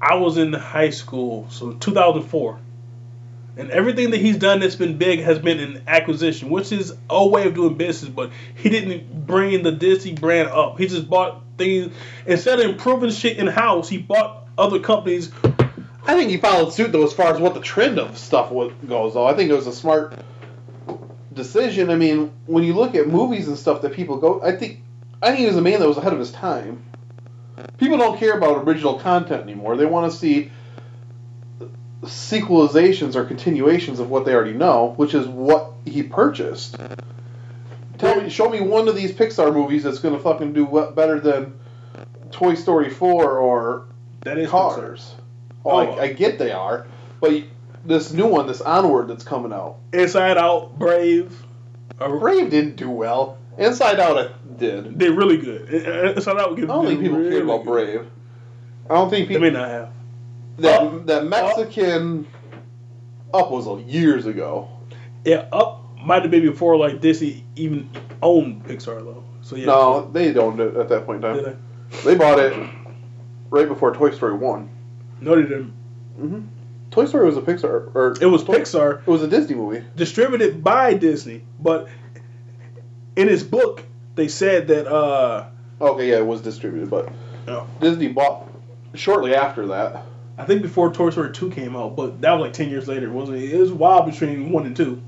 I was in high school, so 2004. And everything that he's done that's been big has been an acquisition, which is a way of doing business. But he didn't bring the Disney brand up. He just bought things instead of improving shit in house. He bought other companies. I think he followed suit though as far as what the trend of stuff goes. Though I think it was a smart decision. I mean, when you look at movies and stuff that people go, I think I think he was a man that was ahead of his time. People don't care about original content anymore. They want to see sequelizations or continuations of what they already know, which is what he purchased. Tell me, show me one of these Pixar movies that's going to fucking do what, better than Toy Story 4 or That is Cars. Oh, Oh. I, I get they are, but this new one, this Onward that's coming out, Inside Out, Brave. Uh, Brave didn't do well. Inside Out it did. They're really good. Inside Out. I don't think people care about Brave. I don't think They people may not have. That Up- that Mexican Up was a- years ago. Yeah, Up might have been before like Disney even owned Pixar though. So yeah. No, they don't it at that point in Did time. they? They bought it right before Toy Story one. No, they didn't. Mm-hmm. Toy Story was a Pixar or It was Toy- Pixar It was a Disney movie. distributed by Disney, but in his book they said that uh Okay, yeah, it was distributed, but Oh. Disney bought shortly after that. I think before Toy Story two came out, but that was like ten years later, wasn't it? It was wild between one and two.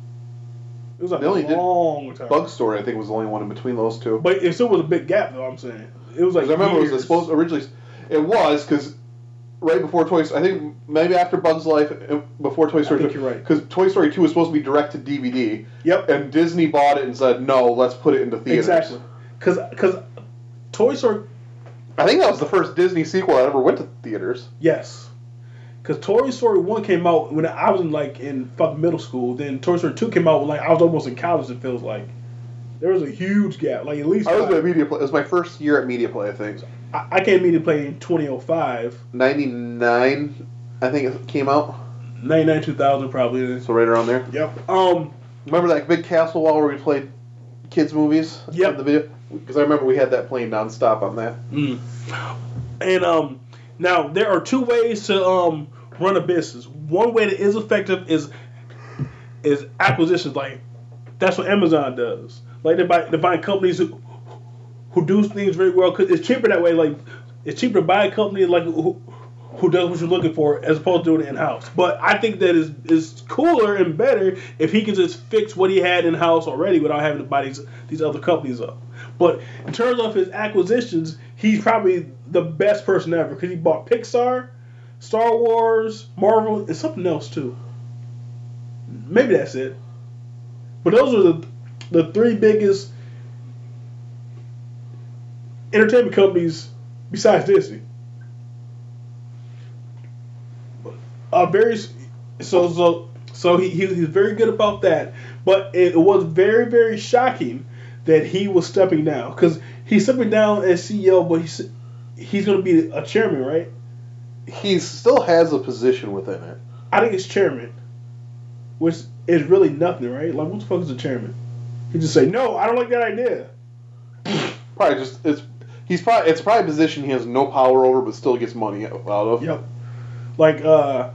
It was like They only a long time. Bug Story, I think, was the only one in between those two. But it still was a big gap, though. I'm saying it was like I remember it was supposed originally. It was because right before Toy Story, I think maybe after Bug's Life, uh, before Toy Story. I think you're right. Because Toy Story two was supposed to be direct to DVD, Yep, and Disney bought it and said, "No, let's put it into theaters." exactly. Because because Toy Story I think that was the first Disney sequel that ever went to theaters. Yes. Because Toy Story 1 came out when I was in like in fucking middle school. Then Toy Story 2 came out when like I was almost in college, it feels like. There was a huge gap. Like at least I was at Media Play. It was my first year at Media Play. I think I, I came to play in 2005. ninety nine. I think it came out. 99, 2000 probably. So right around there. Yep. Um, Remember that big castle wall where we played kids movies? Yep. The video. Because I remember we had that playing nonstop on that. mm. And um, now there are two ways to um run a business. One way that is effective is is acquisitions. Like that's what Amazon does. Like they buy they buy companies who who do things very well because it's cheaper that way. Like it's cheaper to buy a company like who, who does what you're looking for as opposed to doing it in house. But I think that is is cooler and better if he can just fix what he had in house already without having to buy these these other companies up. But in terms of his acquisitions, he's probably the best person ever because he bought Pixar, Star Wars, Marvel, and something else too. Maybe that's it. But those are the the three biggest entertainment companies besides Disney. Uh, very so so so he, he he's very good about that. But it was very very shocking that he was stepping down because he's stepping down as CEO, but he's he's going to be a chairman, right? He still has a position within it. I think it's chairman, which is really nothing, right? Like, what the fuck is a chairman? He just say, no, I don't like that idea. Probably just it's he's probably it's probably a position he has no power over, but still gets money out of. Yep. Like, uh,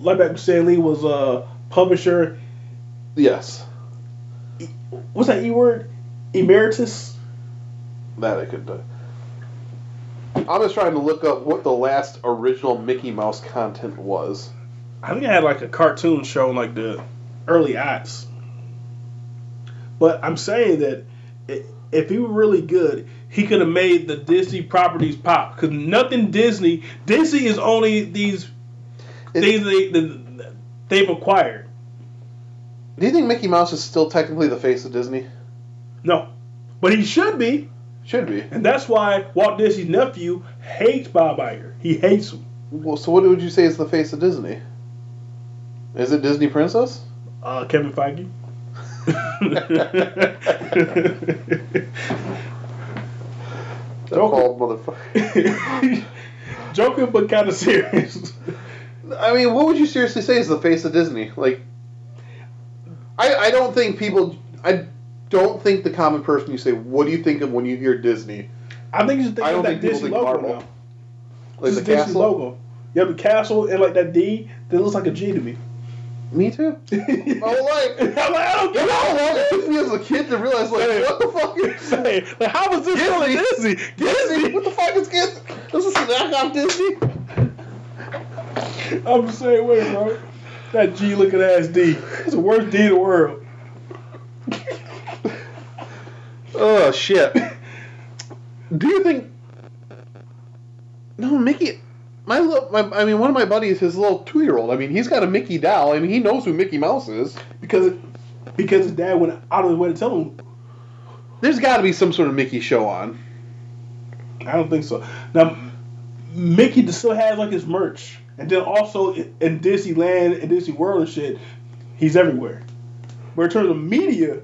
like back when Stan Lee was a publisher. Yes, What's that E word? Emeritus. that I could do. I'm just trying to look up what the last original Mickey Mouse content was. I think I had like a cartoon show in like the early aughts. But I'm saying that if he were really good, he could have made the Disney properties pop. Because nothing Disney, Disney is only these things they, they, they've acquired. Do you think Mickey Mouse is still technically the face of Disney? No. But he should be. Should be. And that's why Walt Disney's nephew hates Bob Iger. He hates him. Well, so what would you say is the face of Disney? Is it Disney Princess? Uh, Kevin Feige. That bald motherfucker. Joking, but kind of serious. I mean, what would you seriously say is the face of Disney? Like, I I don't think people. I don't think the common person you say, "What do you think of when you hear Disney?" I think you should think I of that Disney logo Marvel. now. Like the Disney castle. logo. Yeah, the castle and like that D that looks like a G to me. Me too. I'm like- like, I don't You know get how long it took me as a kid to realize, like, Hey. what the fuck is Say, like, how was this really Disney? Disney? What the fuck is Disney? This is an off Disney. I'm the same way, bro. That G looking ass D. It's the worst D in the world. Oh shit. Do you think? No, Mickey. My little, my, I mean, one of my buddies, his little two-year-old. I mean, he's got a Mickey doll. I mean, he knows who Mickey Mouse is. Because because his dad went out of his way to tell him. There's got to be some sort of Mickey show on. I don't think so. Now, Mickey still has like his merch, and then also in Disneyland and Disney World and shit, he's everywhere. But in terms of media,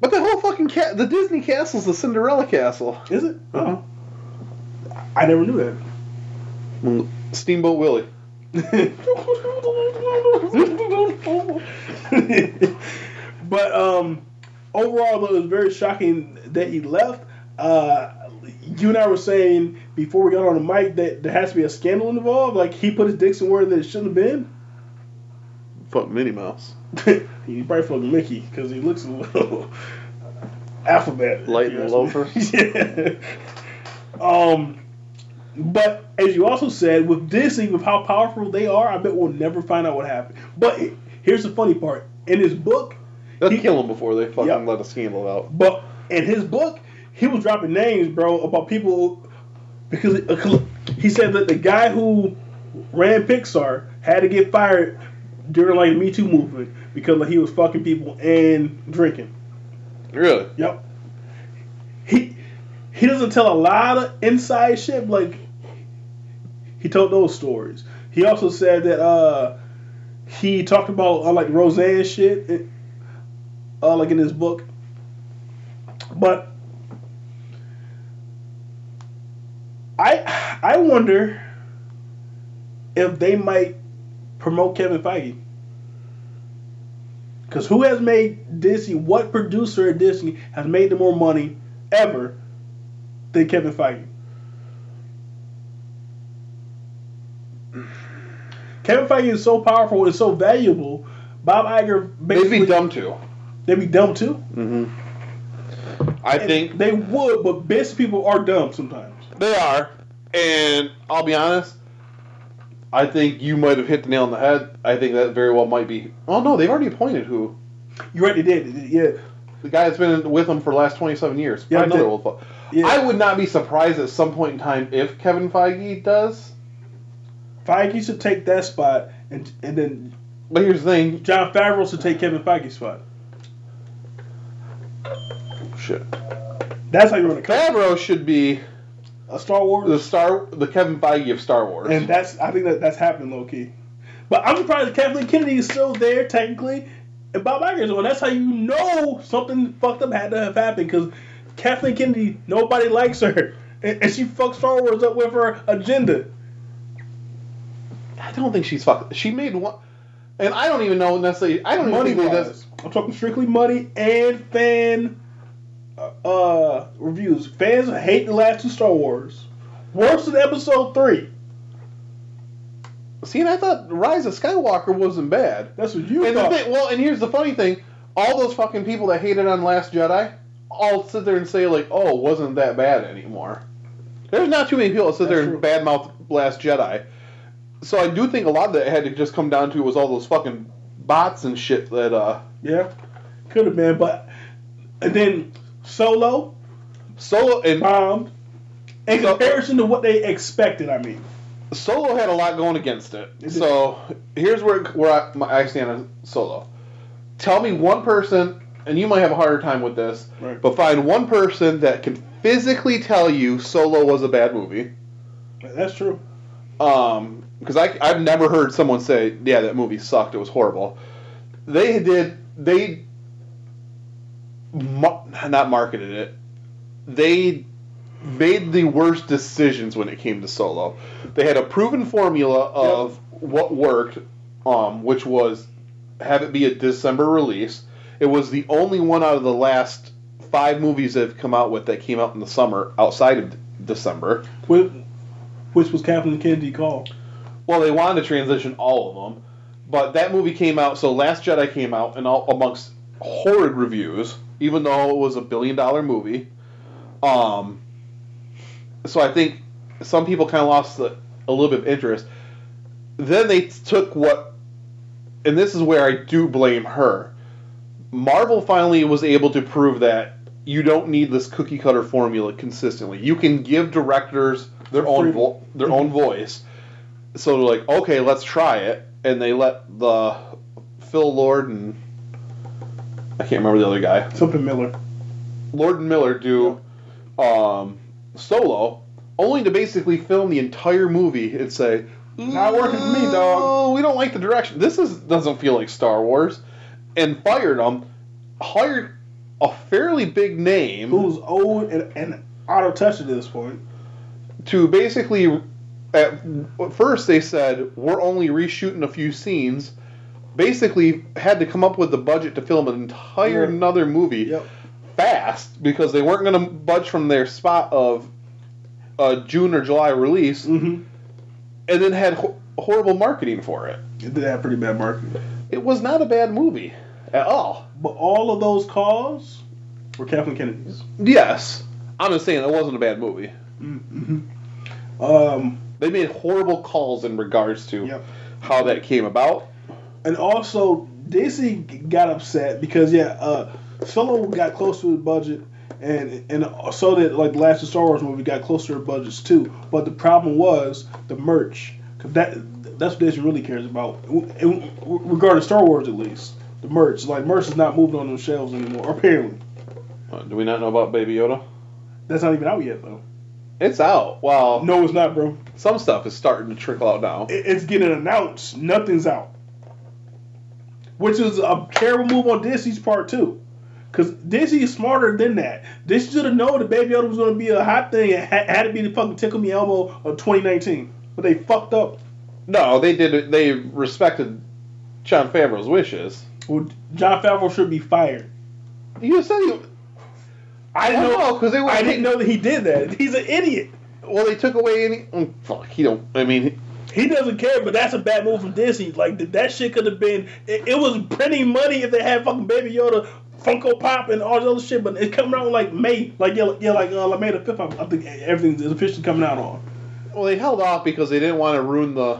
But the whole fucking cat, the Disney castle's the Cinderella castle. is it? Uh-huh. I never knew that. Steamboat Willie. but um, overall, though, it was very shocking that he left. Uh, you and I were saying before we got on the mic that there has to be a scandal involved. Like he put his dick somewhere that it shouldn't have been. Fuck Minnie Mouse. he probably fucking Mickey because he looks a little alphabet. Light and loafer. yeah. Um, but as you also said, with Disney, with how powerful they are, I bet we'll never find out what happened. But here's the funny part: in his book, they'll He- kill him before they fucking Yep. let a scandal out. but in his book, he was dropping names, bro, about people because he said that the guy who ran Pixar had to get fired during like the Me Too movement because like, he was fucking people and drinking. Really? Yep. He he doesn't tell a lot of inside shit. but, Like he told those stories. He also said that uh he talked about uh, like Roseanne shit, it- uh, like in his book. But I I wonder if they might promote Kevin Feige. Because who has made Disney, what producer at Disney has made the more money ever than Kevin Feige? Kevin Feige is so powerful and so valuable. Bob Iger They'd be dumb too. They'd be dumb too. Mm-hmm. I And think they would, but business people are dumb sometimes. They are, and I'll be honest. I think you might have hit the nail on the head. I think that very well might be. Oh no, they've already appointed who You they did. Yeah, the guy that's been with them for the last twenty-seven years. Yeah, I another old fuck. yeah. I would not be surprised at some point in time if Kevin Feige does. Feige should take that spot, and and then But here's the thing. Jon Favreau should take Kevin Feige's spot. Shit. That's how you a company. Favreau should be A Star Wars. the star, the Kevin Feige of Star Wars. And that's I think that that's happened low key. But I'm surprised Kathleen Kennedy is still there technically, and Bob Iger's on. That's how you know something fucked up had to have happened because Kathleen Kennedy, nobody likes her, and, and she fucks Star Wars up with her agenda. I don't think she's fucked. She made one, and I don't even know necessarily. I don't Money even think that wise, I'm talking strictly money and fan uh, reviews. Fans hate the last two Star Wars. Worse than Episode three. See, and I thought Rise of Skywalker wasn't bad. That's what you And thought. thing, well, and here's the funny thing: all those fucking people that hated on Last Jedi, all sit there and say like, "Oh, it wasn't that bad anymore." There's not too many people that sit there That's and badmouth Last Jedi. So I do think a lot of that had to just come down to was all those fucking bots and shit that uh Yeah, could have been, but and then Solo Solo and bombed. In So- comparison to what they expected, I mean, Solo had a lot going against it. It. So here's where where I, my, I stand on Solo. Tell me one person, and you might have a harder time with this, Right. but find one person that can physically tell you Solo was a bad movie. that's true. Um, because I I've never heard someone say, yeah, that movie sucked. It was horrible. They did they not marketed it. They made the worst decisions when it came to Solo. They had a proven formula of what worked, um, which was have it be a December release. It was the only one out of the last five movies that have come out with that came out in the summer outside of December. Which, which was Captain Kennedy called? Well, they wanted to transition all of them, but that movie came out. So Last Jedi came out, and all, amongst horrid reviews, even though it was a billion dollar movie. Um, so I think some people kind of lost the, a little bit of interest. Then they took what, and this is where I do blame her. Marvel finally was able to prove that you don't need this cookie cutter formula consistently. You can give directors their own vo- their own voice. So they're like, okay, let's try it, and they let the Phil Lord and I can't remember the other guy, Something Miller. Lord and Miller do um, solo, only to basically film the entire movie and say, Not working for me, dog. "Oh, We don't like the direction. This is doesn't feel like Star Wars," and fired them. Hired a fairly big name Who's old and, and out of touch at this point. to basically. At first, they said we're only reshooting a few scenes. Basically, had to come up with the budget to film an entire Yeah. another movie Yep. fast because they weren't going to budge from their spot of a June or July release, Mm-hmm. and then had ho- horrible marketing for it. It did have pretty bad marketing. It was not a bad movie at all. But all of those calls were Kathleen Kennedy's. Yes, I'm just saying it wasn't a bad movie. Mm-hmm. Um, They made horrible calls in regards to Yep. how that came about. And also Disney got upset because yeah, uh, Solo got close to his budget, and and so did like the last Star Wars movie got close to their budgets too. But the problem was the merch, because that that's what Disney really cares about, in, regarding Star Wars at least. The merch, like merch, is not moving on those shelves anymore. Apparently, Uh, do we not know about Baby Yoda? that's not even out yet though. It's out. Well, No, it's not, bro. some stuff is starting to trickle out now. It's getting announced. Nothing's out. Which is a terrible move on Disney's part too. Cause Disney is smarter than that. Disney should have known that Baby Yoda was going to be a hot thing and ha- had to be the fucking Tickle Me Elmo of 2019. But they fucked up. No, they did. it- They respected Jon Favreau's wishes. Well, John Favreau should be fired. You said he. I didn't know because they were. I didn't know that he did that. He's an idiot. Well, they took away any. mm, Fuck, he don't. I mean, He doesn't care, but that's a bad move from Disney. Like that shit could have been. It, it was printing money if they had fucking Baby Yoda, Funko Pop, and all this other shit. But it's coming out like May, like yeah, yeah, like uh, like May the fifth. I, think everything is officially coming out on. well, they held off because they didn't want to ruin the.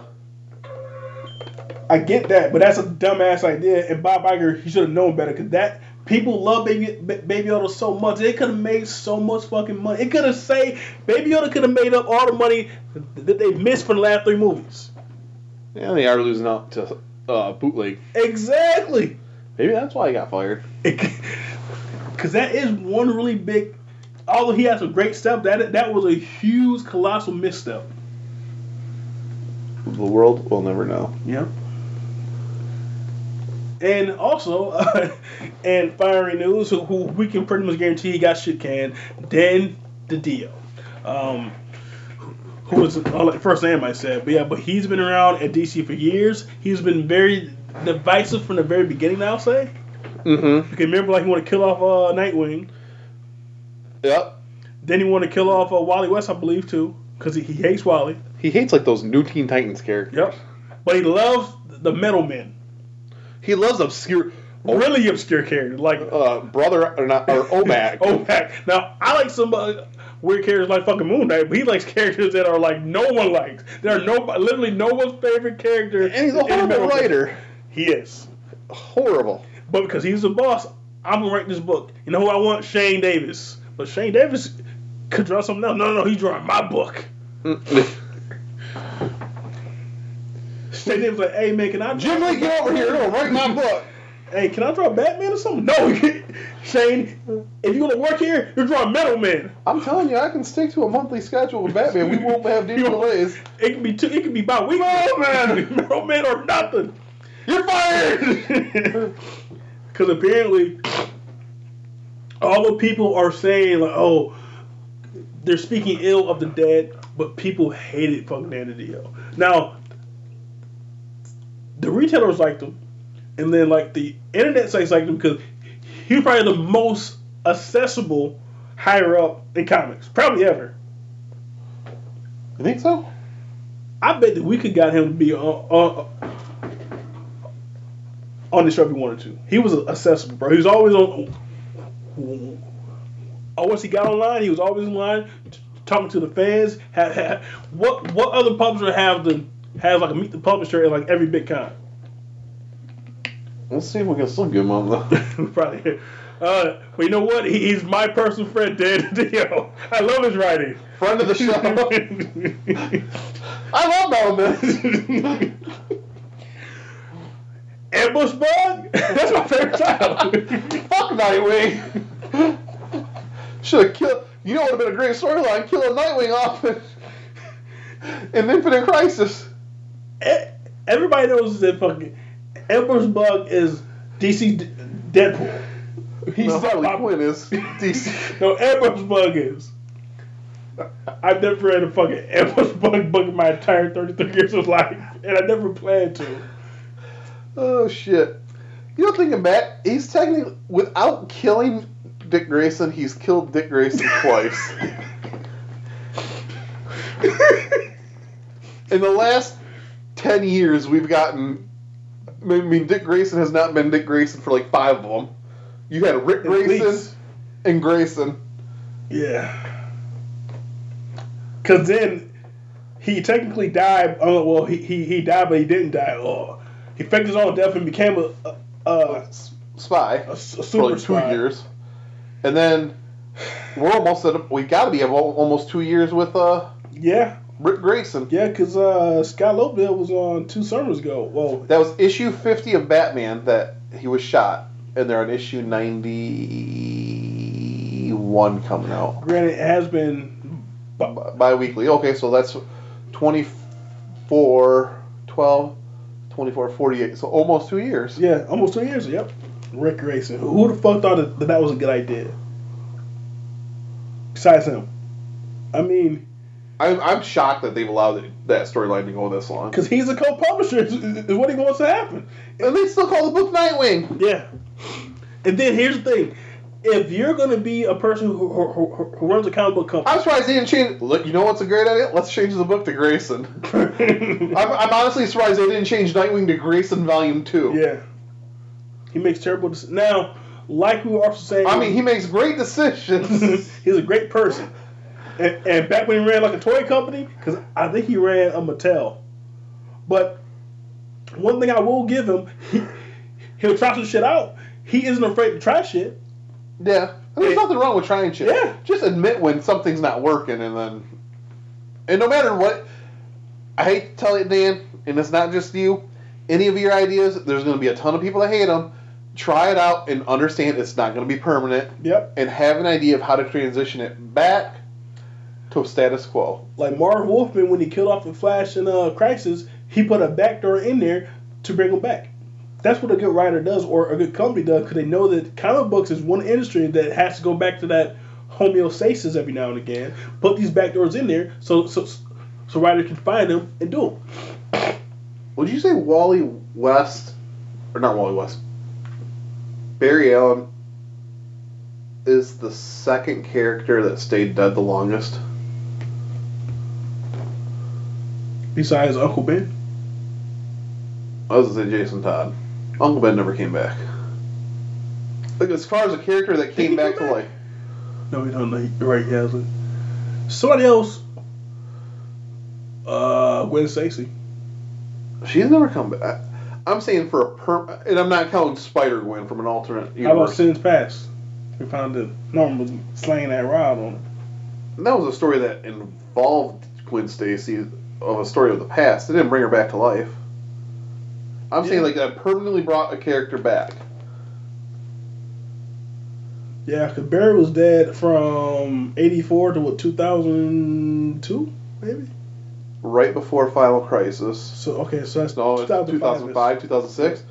I get that, but that's a dumbass idea. And Bob Iger, he should have known better because that people love Baby Ba- Baby Yoda so much. They could have made so much fucking money. It could have saved Baby Yoda could have made up all the money that they missed from the last three movies. Yeah, they are losing out to uh, bootleg. Exactly. Maybe that's why he got fired. Because that is one really big. Although he has a great step, that that was a huge, colossal misstep. The world will never know. Yeah. And also, uh, and fiery news, who, who we can pretty much guarantee he got shit canned, Dan DiDio. Um, who was like first name I said, but yeah, but he's been around at DC for years. He's been very divisive from the very beginning. I'll say. Mm-hmm. You can remember, like he wanted to kill off uh, Nightwing. Yep. Then he wanted to kill off uh, Wally West, I believe, too, because he, he hates Wally. He hates like those new Teen Titans characters. Yep. But he loves the Metal Men. He loves obscure. Really obscure characters like Uh, brother or not or Omac. Opak. Now I like some uh, weird characters like fucking Moon Knight, but he likes characters that are like no one likes. There are no literally no one's favorite character. and he's a horrible writer. He is. Horrible. But because he's the boss, I'm gonna write this book. You know who I want? Shane Davis. But Shane Davis could draw something else. No, no, no, he's drawing my book. Shane Davis like, hey man, can I Jim Lee, get over here. No, write my book. Hey, can I draw Batman or something? No. Shane, if you're gonna work here, you're drawing Metal Man. I'm telling you, I can stick to a monthly schedule with Batman. We won't have any delays. It can be two. It can be by week. Metal Man! Metal Man or nothing. You're fired. Because apparently, all the people are saying like, "Oh, they're speaking ill of the dead," but people hated fucking Dan DiDio. Now, the retailers liked him, and then like the internet sites liked him because he was probably the most accessible higher up in comics, probably ever. You think so? I bet that we could got him to be on on, on the show if we wanted to. He was accessible, bro. He was always on. Oh, once he got online, he was always online t- talking to the fans. Ha- ha- what what other publisher have the has like a meet the publisher in like every big con? Let's see if we can still get him on the. Probably. Uh, but you know what? He, he's my personal friend, Dan Dio. I love his writing. Friend of the show. I love Melvin. Ambush Bug? That's my favorite title. Fuck Nightwing. Should have killed. You know what would have been a great storyline? Kill a Nightwing off in, in Infinite Crisis. Everybody knows that fucking Ambush Bug is DC D- Deadpool. He's No, pop- Quinn is DC. No, Ambush Bug is. I've never read a fucking Ambush Bug book in my entire 33 years of life, and I never planned to. Oh shit! You know, thinking back, he's technically without killing Dick Grayson, he's killed Dick Grayson twice. In the last ten years, we've gotten. I mean, Dick Grayson has not been Dick Grayson for like five of them. You had Ric At Grayson least. and Grayson. Yeah. Cause then he technically died. Oh well, he, he he died, but he didn't die. Oh, he faked his own death and became a Spy a s- a for super like two spy. years, and then we're almost at. We got to be at almost two years with uh Yeah, Ric Grayson. yeah. Cause uh, Scott Lobdell was on two summers ago. Well, That was issue 50 of Batman that he was shot, and they're on issue 91 coming out granted, it has been. bi weekly. Okay, so that's 24, 12, 24, 48. So almost two years. Yeah, almost two years. Yep. Ric Grayson. Who the fuck thought that that, that was a good idea? Besides him, I mean, I'm, I'm shocked that they've allowed that storyline to go this long. because he's a co-publisher. Is, is what he wants to happen. And they still call the book Nightwing. Yeah. And then here's the thing: if you're gonna be a person who, who, who, runs a comic book company, I'm surprised they didn't change. Look, you know what's a great idea? Let's change the book to Grayson. I'm, I'm honestly surprised they didn't change Nightwing to Grayson Volume 2. yeah, he makes terrible decisions. Now, like we were also saying, I mean, he makes great decisions. he's a great person. And, and back when he ran like a toy company, because I think he ran a Mattel. But one thing I will give him, he, he'll try some shit out. He isn't afraid to try shit. Yeah, and there's nothing wrong with trying shit. Yeah. just admit when something's not working, and then, and no matter what, I hate to tell you, Dan, and it's not just you. Any of your ideas, there's going to be a ton of people that hate them. Try it out and understand it's not going to be permanent, Yep. and have an idea of how to transition it back to status quo. Like Marv Wolfman, when he killed off the Flash in uh, Crisis, he put a backdoor in there to bring him back. that's what a good writer does, or a good company does, because they know that comic books is one industry that has to go back to that homeostasis every now and again. Put these backdoors in there so so so writers can find them and do them. Would you say Wally West, or not Wally West, Barry Allen is the second character that stayed dead the longest? Besides Uncle Ben, I was gonna say Jason Todd. Uncle Ben never came back. Like as far as a character that came back come to life, no, we don't know. You're right, he hasn't. Somebody else. Uh, Gwen Stacy. she's never come back. I'm saying for a per, and I'm not counting Spider Gwen from an alternate How about universe. Sins Past? We found that Norman was slaying that rod on him. That was a story that involved Gwen Stacy of a story of the past. It didn't bring her back to life. I'm saying like that permanently brought a character back. Yeah, because Barry was dead from 84 to what, 2002, maybe? right before Final Crisis. So, okay, so that's No, it's 2005, 2006.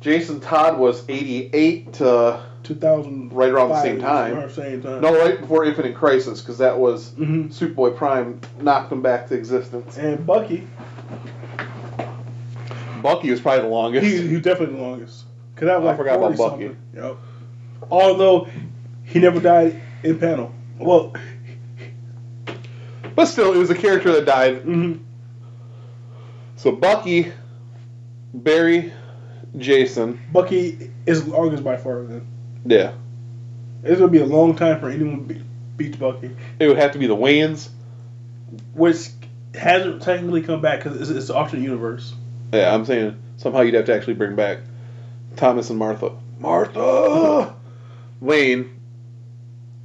Jason Todd was 88 to 2000. Right around the same time. Around the same time. no, right before Infinite Crisis, because that was hmm Superboy Prime knocked him back to existence. And Bucky, Bucky was probably the longest. he, he was definitely the longest. Because that was I like forgot about Bucky. something. Yep. Although he never died in panel. Well, but still, it was a character that died. mhm. So Bucky, Barry, Jason. Bucky is longest by far. Then Yeah. it's gonna be a long time for anyone to be, beat Bucky, It would have to be the Waynes. which hasn't technically come back because it's, it's an alternate universe. Yeah, I'm saying somehow you'd have to actually bring back Thomas and Martha. Martha! Wayne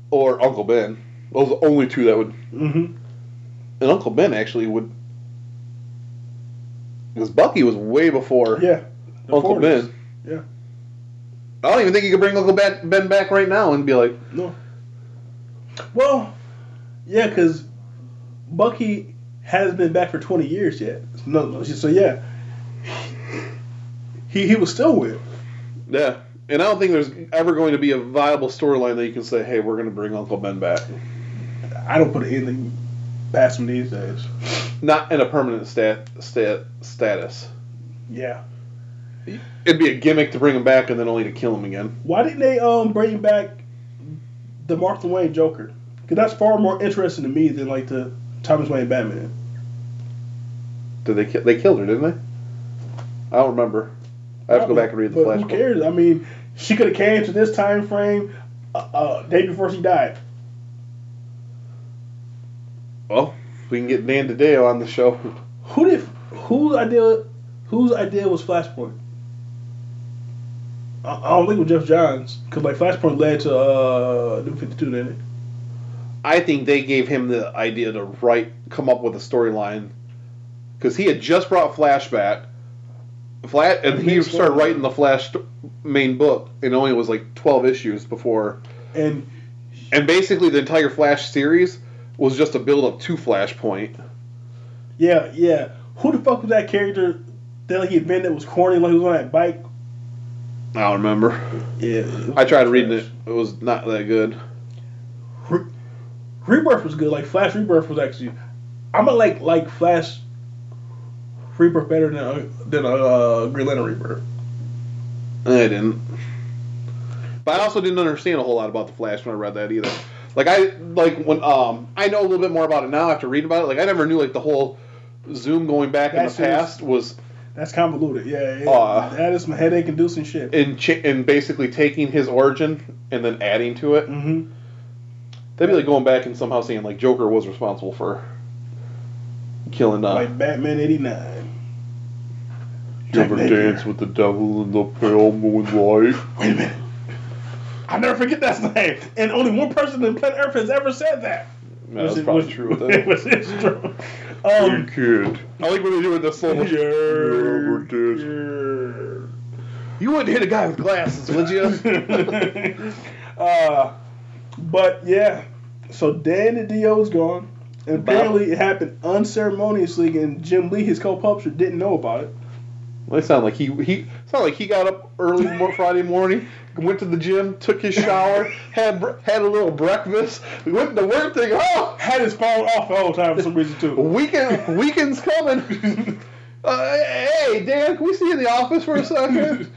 or Uncle Ben. Those are the only two that would. Mm-hmm. And Uncle Ben actually would. Because Bucky was way before Yeah. Uncle 40s. Ben. Yeah. I don't even think you could bring Uncle Ben, back right now and be like, No. Well, yeah, because Bucky hasn't been back for 20 years yet. No, no. So yeah, he he was still with. yeah. And I don't think there's ever going to be a viable storyline that you can say, hey, we're going to bring Uncle Ben back. I don't put anything past him these days. Not in a permanent stat, stat status. Yeah. It'd be a gimmick to bring him back and then only to kill him again. Why didn't they um bring back the Martha Wayne Joker? Because that's far more interesting to me than like the Thomas Wayne Batman. Did they ki- they killed her, didn't they? I don't remember. I have to go back and read the But who cares? I mean, she could have came to this time frame uh, uh, day before she died. Well, we can get Dan DiDio on the show. Who did whose idea whose idea was Flashpoint? I, I don't think it was Geoff Johns because like Flashpoint led to uh, New Fifty Two, didn't it? I think they gave him the idea to write, come up with a storyline, because he had just brought Flashback, Flat, and he started writing the Flash main book, and it only was like twelve issues before, And and basically the entire Flash series was just a build up to Flashpoint. yeah, yeah, who the fuck was that character that he invented that was corny like he was on that bike? I don't remember. Yeah, I tried reading it; it was not that good. Re- Rebirth was good. Like Flash Rebirth was actually, I'm gonna like like Flash Rebirth better than uh, than uh, Green Lantern Rebirth. I didn't. But I also didn't understand a whole lot about the Flash when I read that either. Like I like when um I know a little bit more about it now after reading about it. Like I never knew like the whole Zoom going back in the shit is- past was That's convoluted. Yeah, yeah. Uh, that is some headache inducing shit. in cha- in basically taking his origin and then adding to it. mm-hmm. That'd be like going back and somehow saying like Joker was responsible for killing uh Like Batman '89. you ever dance with the devil in the pale moonlight. Wait a minute. I'll never forget that name. And only one person on planet Earth has ever said that. Yeah, that's Which is- probably which- true. Though. which is true. Hey Um, kid. I like when they do it this slow motion. yeah. You wouldn't hit a guy with glasses, would you? uh, but yeah, so Dan DiDio is gone, and Bob. apparently it happened unceremoniously, and Jim Lee, his co-publisher, didn't know about it. Well, it sounded like he he sounded like he got up early mo- Friday morning, went to the gym, took his shower, had had a little breakfast, we went to work thinking, oh, Had his phone off all the whole time for some reason too. weekend weekend's coming. Uh, hey Dan, can we see you in the office for a second?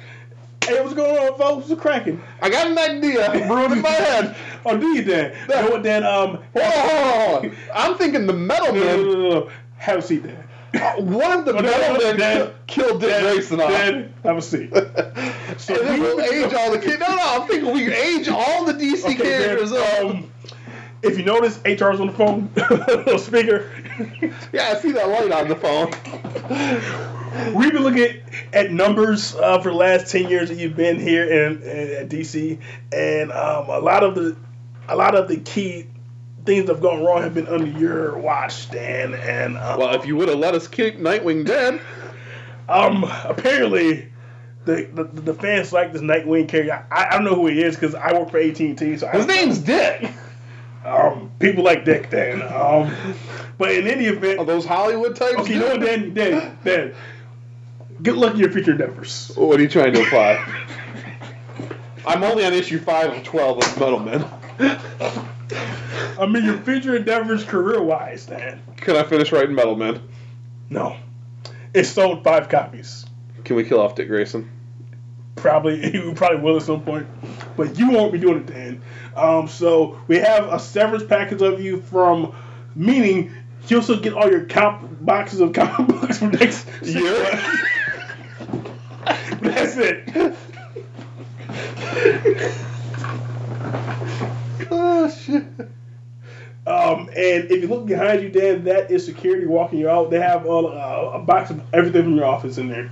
Hey, what's going on, folks? What's cracking? I got an idea brewing in my head. Oh, do you, Dan? You know what, Dan? Um, Hold on, hold on. I'm thinking the metal no, no, man. no, no, no. Have a seat, Dan. Uh, One of the Oh, no, no, men Dan. ki- killed Dick Dan, Grayson off. Dan, have a seat. So and then we'll age all the kids. No, no, I'm thinking we age all the DC Okay, characters up. um, if you notice, HR's on the phone, little speaker. yeah, I see that light on the phone. We've been looking at numbers uh, for the last ten years that you've been here in, in at DC, and um, a lot of the a lot of the key things that have gone wrong have been under your watch, Dan. And um, Well, if you would have let us keep Nightwing dead, um, apparently. The, the, the fans like this Nightwing character. I, I don't know who he is because I work for AT and T, so his name's. Dick. Um, people like Dick, Dan. Um, but in any event, Are those Hollywood types? okay, you know what, Dan? Dan, Dan, good luck in your future endeavors. What are you trying to imply? I'm only on issue five of twelve of Metal Men. I mean, your future endeavors, career wise, Dan. Can I finish writing Metal Men? No. It sold five copies. Can we kill off Dick Grayson? Probably, you probably will at some point. But you won't be doing it then. Um, so we have a severance package of you from, meaning you also get all your comp boxes of comic books for next Year? That's it. Shit! Um, and if you look behind you, Dan, that is security walking you out. They have uh, a box of everything from your office in there.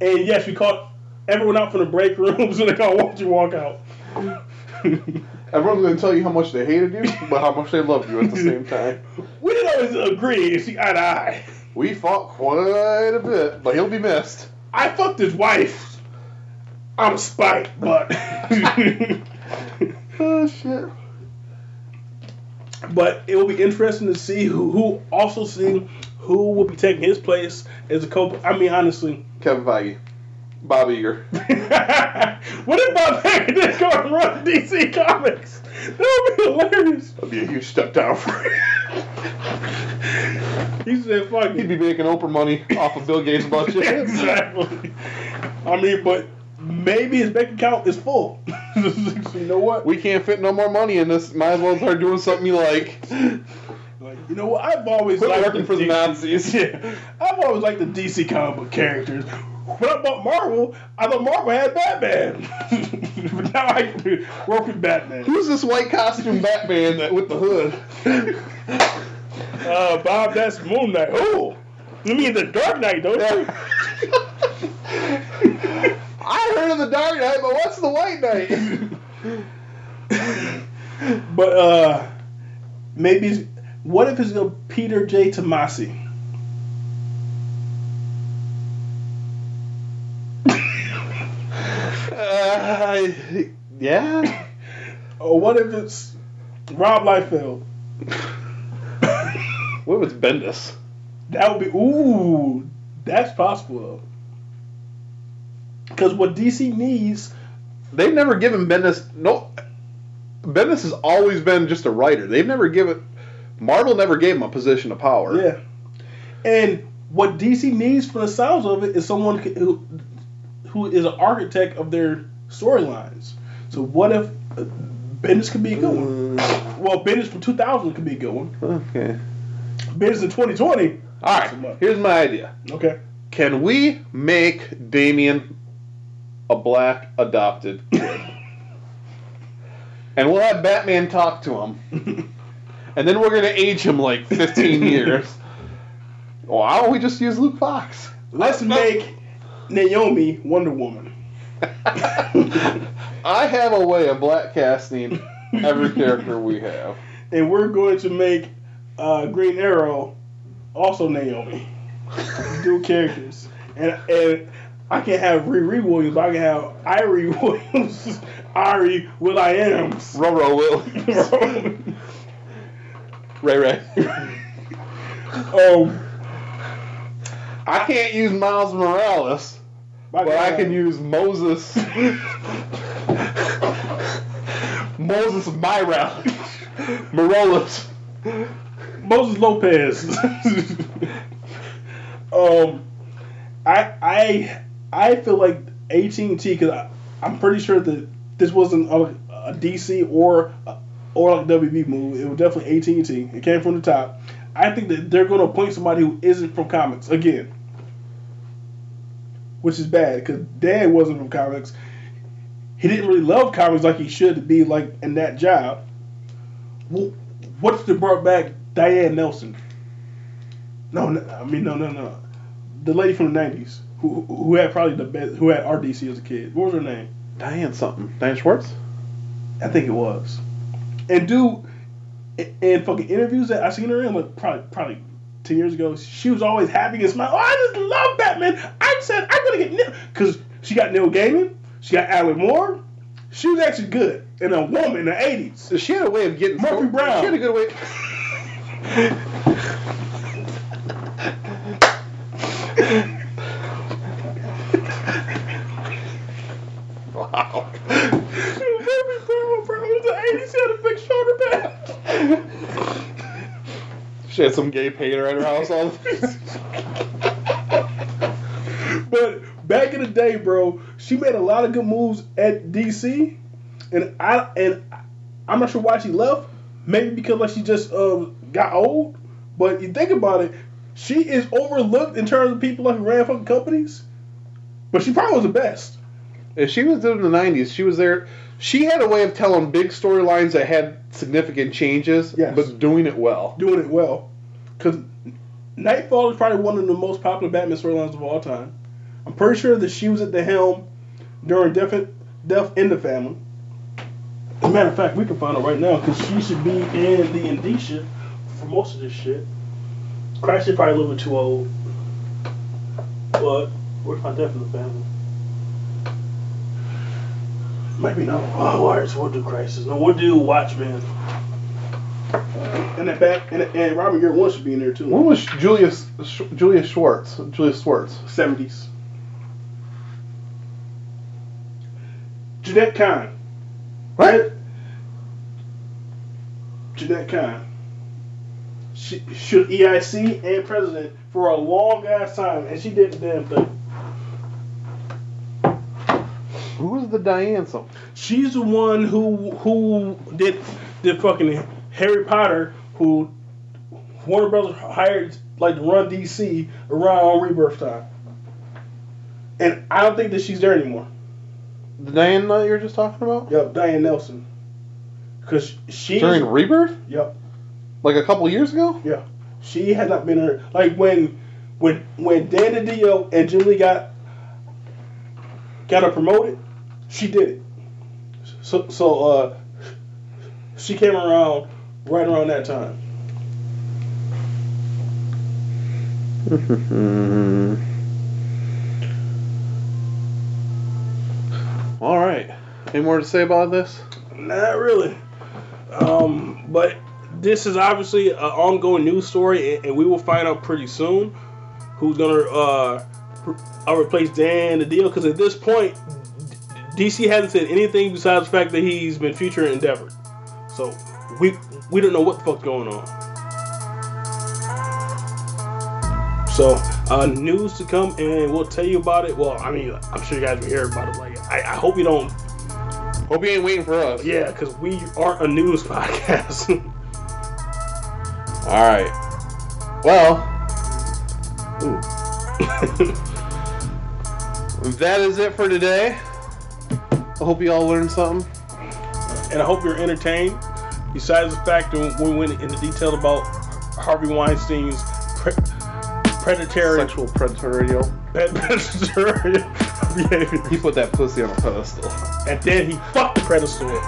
And yes, we caught everyone out from the break room so they can't watch you walk out. Everyone's gonna tell you how much they hated you, but how much they loved you at the same time. We didn't always agree and see eye to eye. We fought quite a bit, but he'll be missed. I fucked his wife of spite, but Oh shit! but it will be interesting to see who, who also see who will be taking his place as a co. I mean, honestly, Kevin Feige, Bob Iger. what if Bob Iger just go and run DC Comics? That would be hilarious. That'd be a huge step down for him. He said, "Fuck He'd be making Oprah money off of Bill Gates' budget. exactly. I mean, but maybe his bank account is full. you know what? We can't fit no more money in this. Might as well start doing something you like. Like, you know what? I've always Quit liked working for the Nazis. Yeah, I've always liked the DC comic book characters. When I bought Marvel, I thought Marvel had Batman, but now I work with Batman. Who's this white costume Batman that with the hood? Uh, Bob, that's Moon Knight. Oh, you mean the Dark Knight, don't you? I heard of the Dark Knight, but what's the White Knight? But uh, maybe what if it's a Peter J. Tomasi? uh, yeah. Or what if it's Rob Liefeld? What was Bendis? That would be ooh, that's possible though. Because what DC needs, They've never given Bendis no. Bendis has always been just a writer. They've never given. Marvel never gave him a position of power. yeah, and what DC needs from the sounds of it is someone who who is an architect of their storylines. So what if uh, Bendis could be a good one? Well, Bendis from 2000 could be a good one. Okay. Bendis in 2020. All right. Here's my idea. Okay. Can we make Damien a black adopted kid? and we'll have Batman talk to him. And then we're going to age him like 15 years. Why don't we just use Luke Fox? Let's make Naomi Wonder Woman. I have a way of black casting every character we have. and we're going to make uh, Green Arrow also Naomi. Dual characters, and and I can have Riri Williams. I can have Irie Williams, Ari Will I Am's. Roro will. Ray Ray. um, I can't use Miles Morales, but I can use Moses. Moses Morales. Morales. Moses Lopez. um, I I I feel like AT and T because I'm pretty sure that this wasn't a, a DC or uh, or like WB move. It was definitely AT and T. It came from the top. I think that they're going to appoint somebody who isn't from comics again, which is bad because Dad wasn't from comics. He didn't really love comics like he should be like in that job. Well, what's the brought back Diane Nelson? No, no, I mean no, no, no. The lady from the '90s who who had probably the best, who had RDC as a kid. What was her name? Diane something. Diane Schwartz? I think it was. And dude, in- in fucking interviews that I seen her in, like probably probably ten years ago, she was always happy and smiling. Oh, I just love Batman. I said I'm gonna get Neil because she got Neil Gaiman, she got Alan Moore. She was actually good and a woman in the '80s. She had a way of getting Murphy Brown. She had a good way. wow. Murphy Brown, bro, in the '80s, she had a big shoulder pad. She had some gay painter at her house all But back in the day, bro, she made a lot of good moves at DC, and I and I'm not sure why she left. Maybe because like she just uh, got old. But you think about it, she is overlooked in terms of people like who ran fucking companies. But she probably was the best. If she was in the '90s, she was there. She had a way of telling big storylines that had significant changes, Yes. but doing it well. doing it well. Because Knightfall is probably one of the most popular Batman storylines of all time. I'm pretty sure that she was at the helm during Death, Death in the Family. As a matter of fact, we can find out right now because she should be in the Indicia for most of this shit. Crash is probably a little bit too old. But we're find Death in the Family. Maybe not. Oh, alright, so we'll do Crisis. No, we'll do Watchmen. And that back and, and Robin Garrett one should be in there too. When was Julius Sh- Julius Schwartz? Julius Schwartz. Seventies. Jenette Kahn. Right? Jenette Kahn. She should EIC and president for a long ass time, and she did the damn thing. Who was the Diane? Something. She's the one who who did did fucking Harry Potter, who Warner Brothers hired like to run DC around Rebirth time. And I don't think that she's there anymore. The Diane that you were just talking about Yep, Diane Nelson. Cause she during Rebirth, Yep, like a couple years ago. yeah. She had not been her like when when when Dan DiDio and Jim Lee got got her promoted, she did it. So so uh she came around right around that time. All right. Any more to say about this? Not really. Um, but this is obviously an ongoing news story, and, we will find out pretty soon who's gonna uh, uh, replace Dan DiDio. Because at this point, DC hasn't said anything besides the fact that he's been featured in Endeavor. So we we don't know what the fuck's going on. So uh, news to come, and we'll tell you about it. Well, I mean, I'm sure you guys will hear about it. Like, I, I hope you don't Hope you ain't waiting for us. yeah, because we aren't a news podcast. All right. Well, ooh. that is it for today. I hope you all learned something. and I hope you're entertained. Besides the fact that we went into detail about Harvey Weinstein's pre- predatory Sexual predatorial. behavior, He put that pussy on a pedestal. and then he fucked the predatory,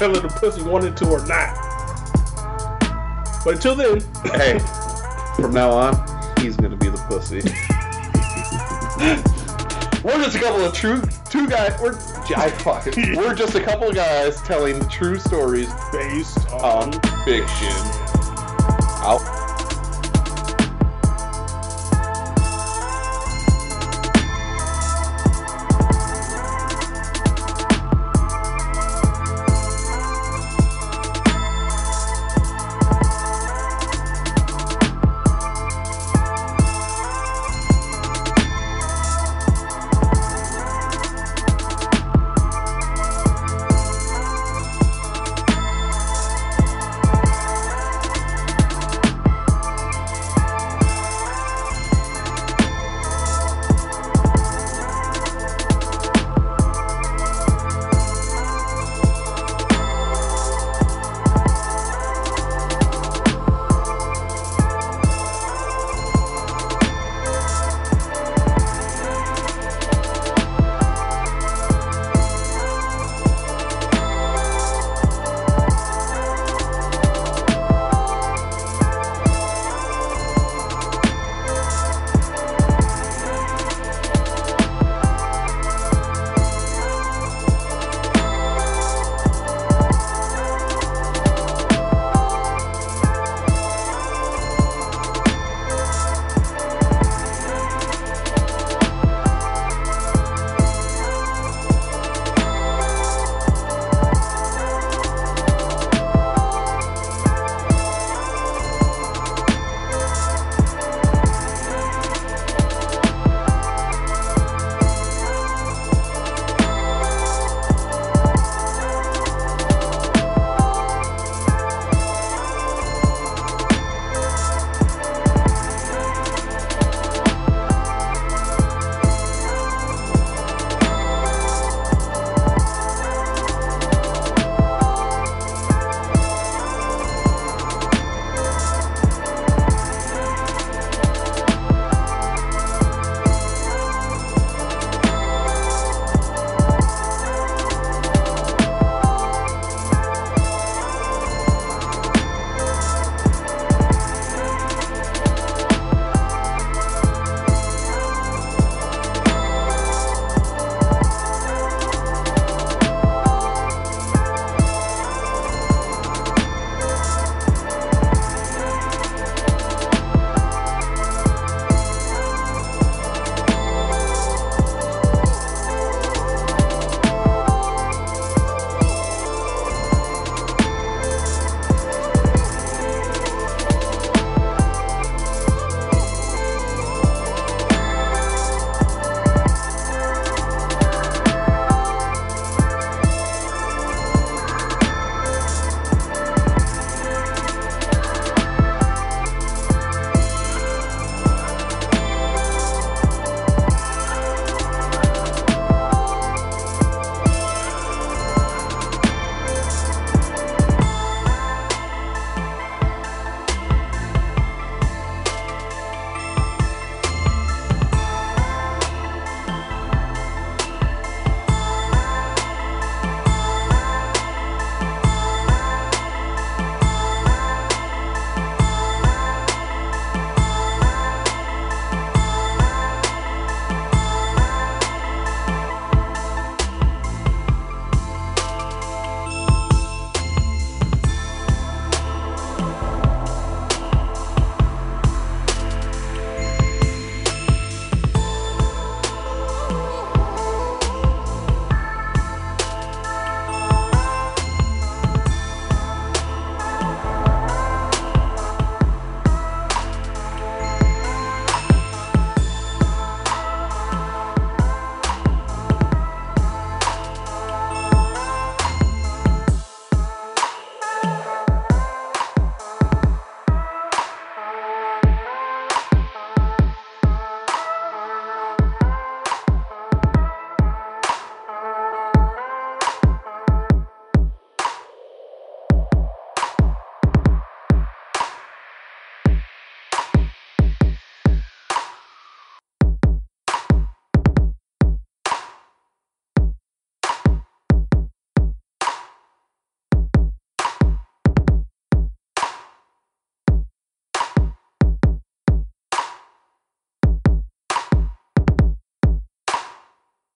whether the pussy wanted to or not. But until then, hey, from now on, he's gonna be the pussy. we're just a couple of true two guys. We're I fuck it. We're just a couple of guys telling true stories based on on fiction. Out.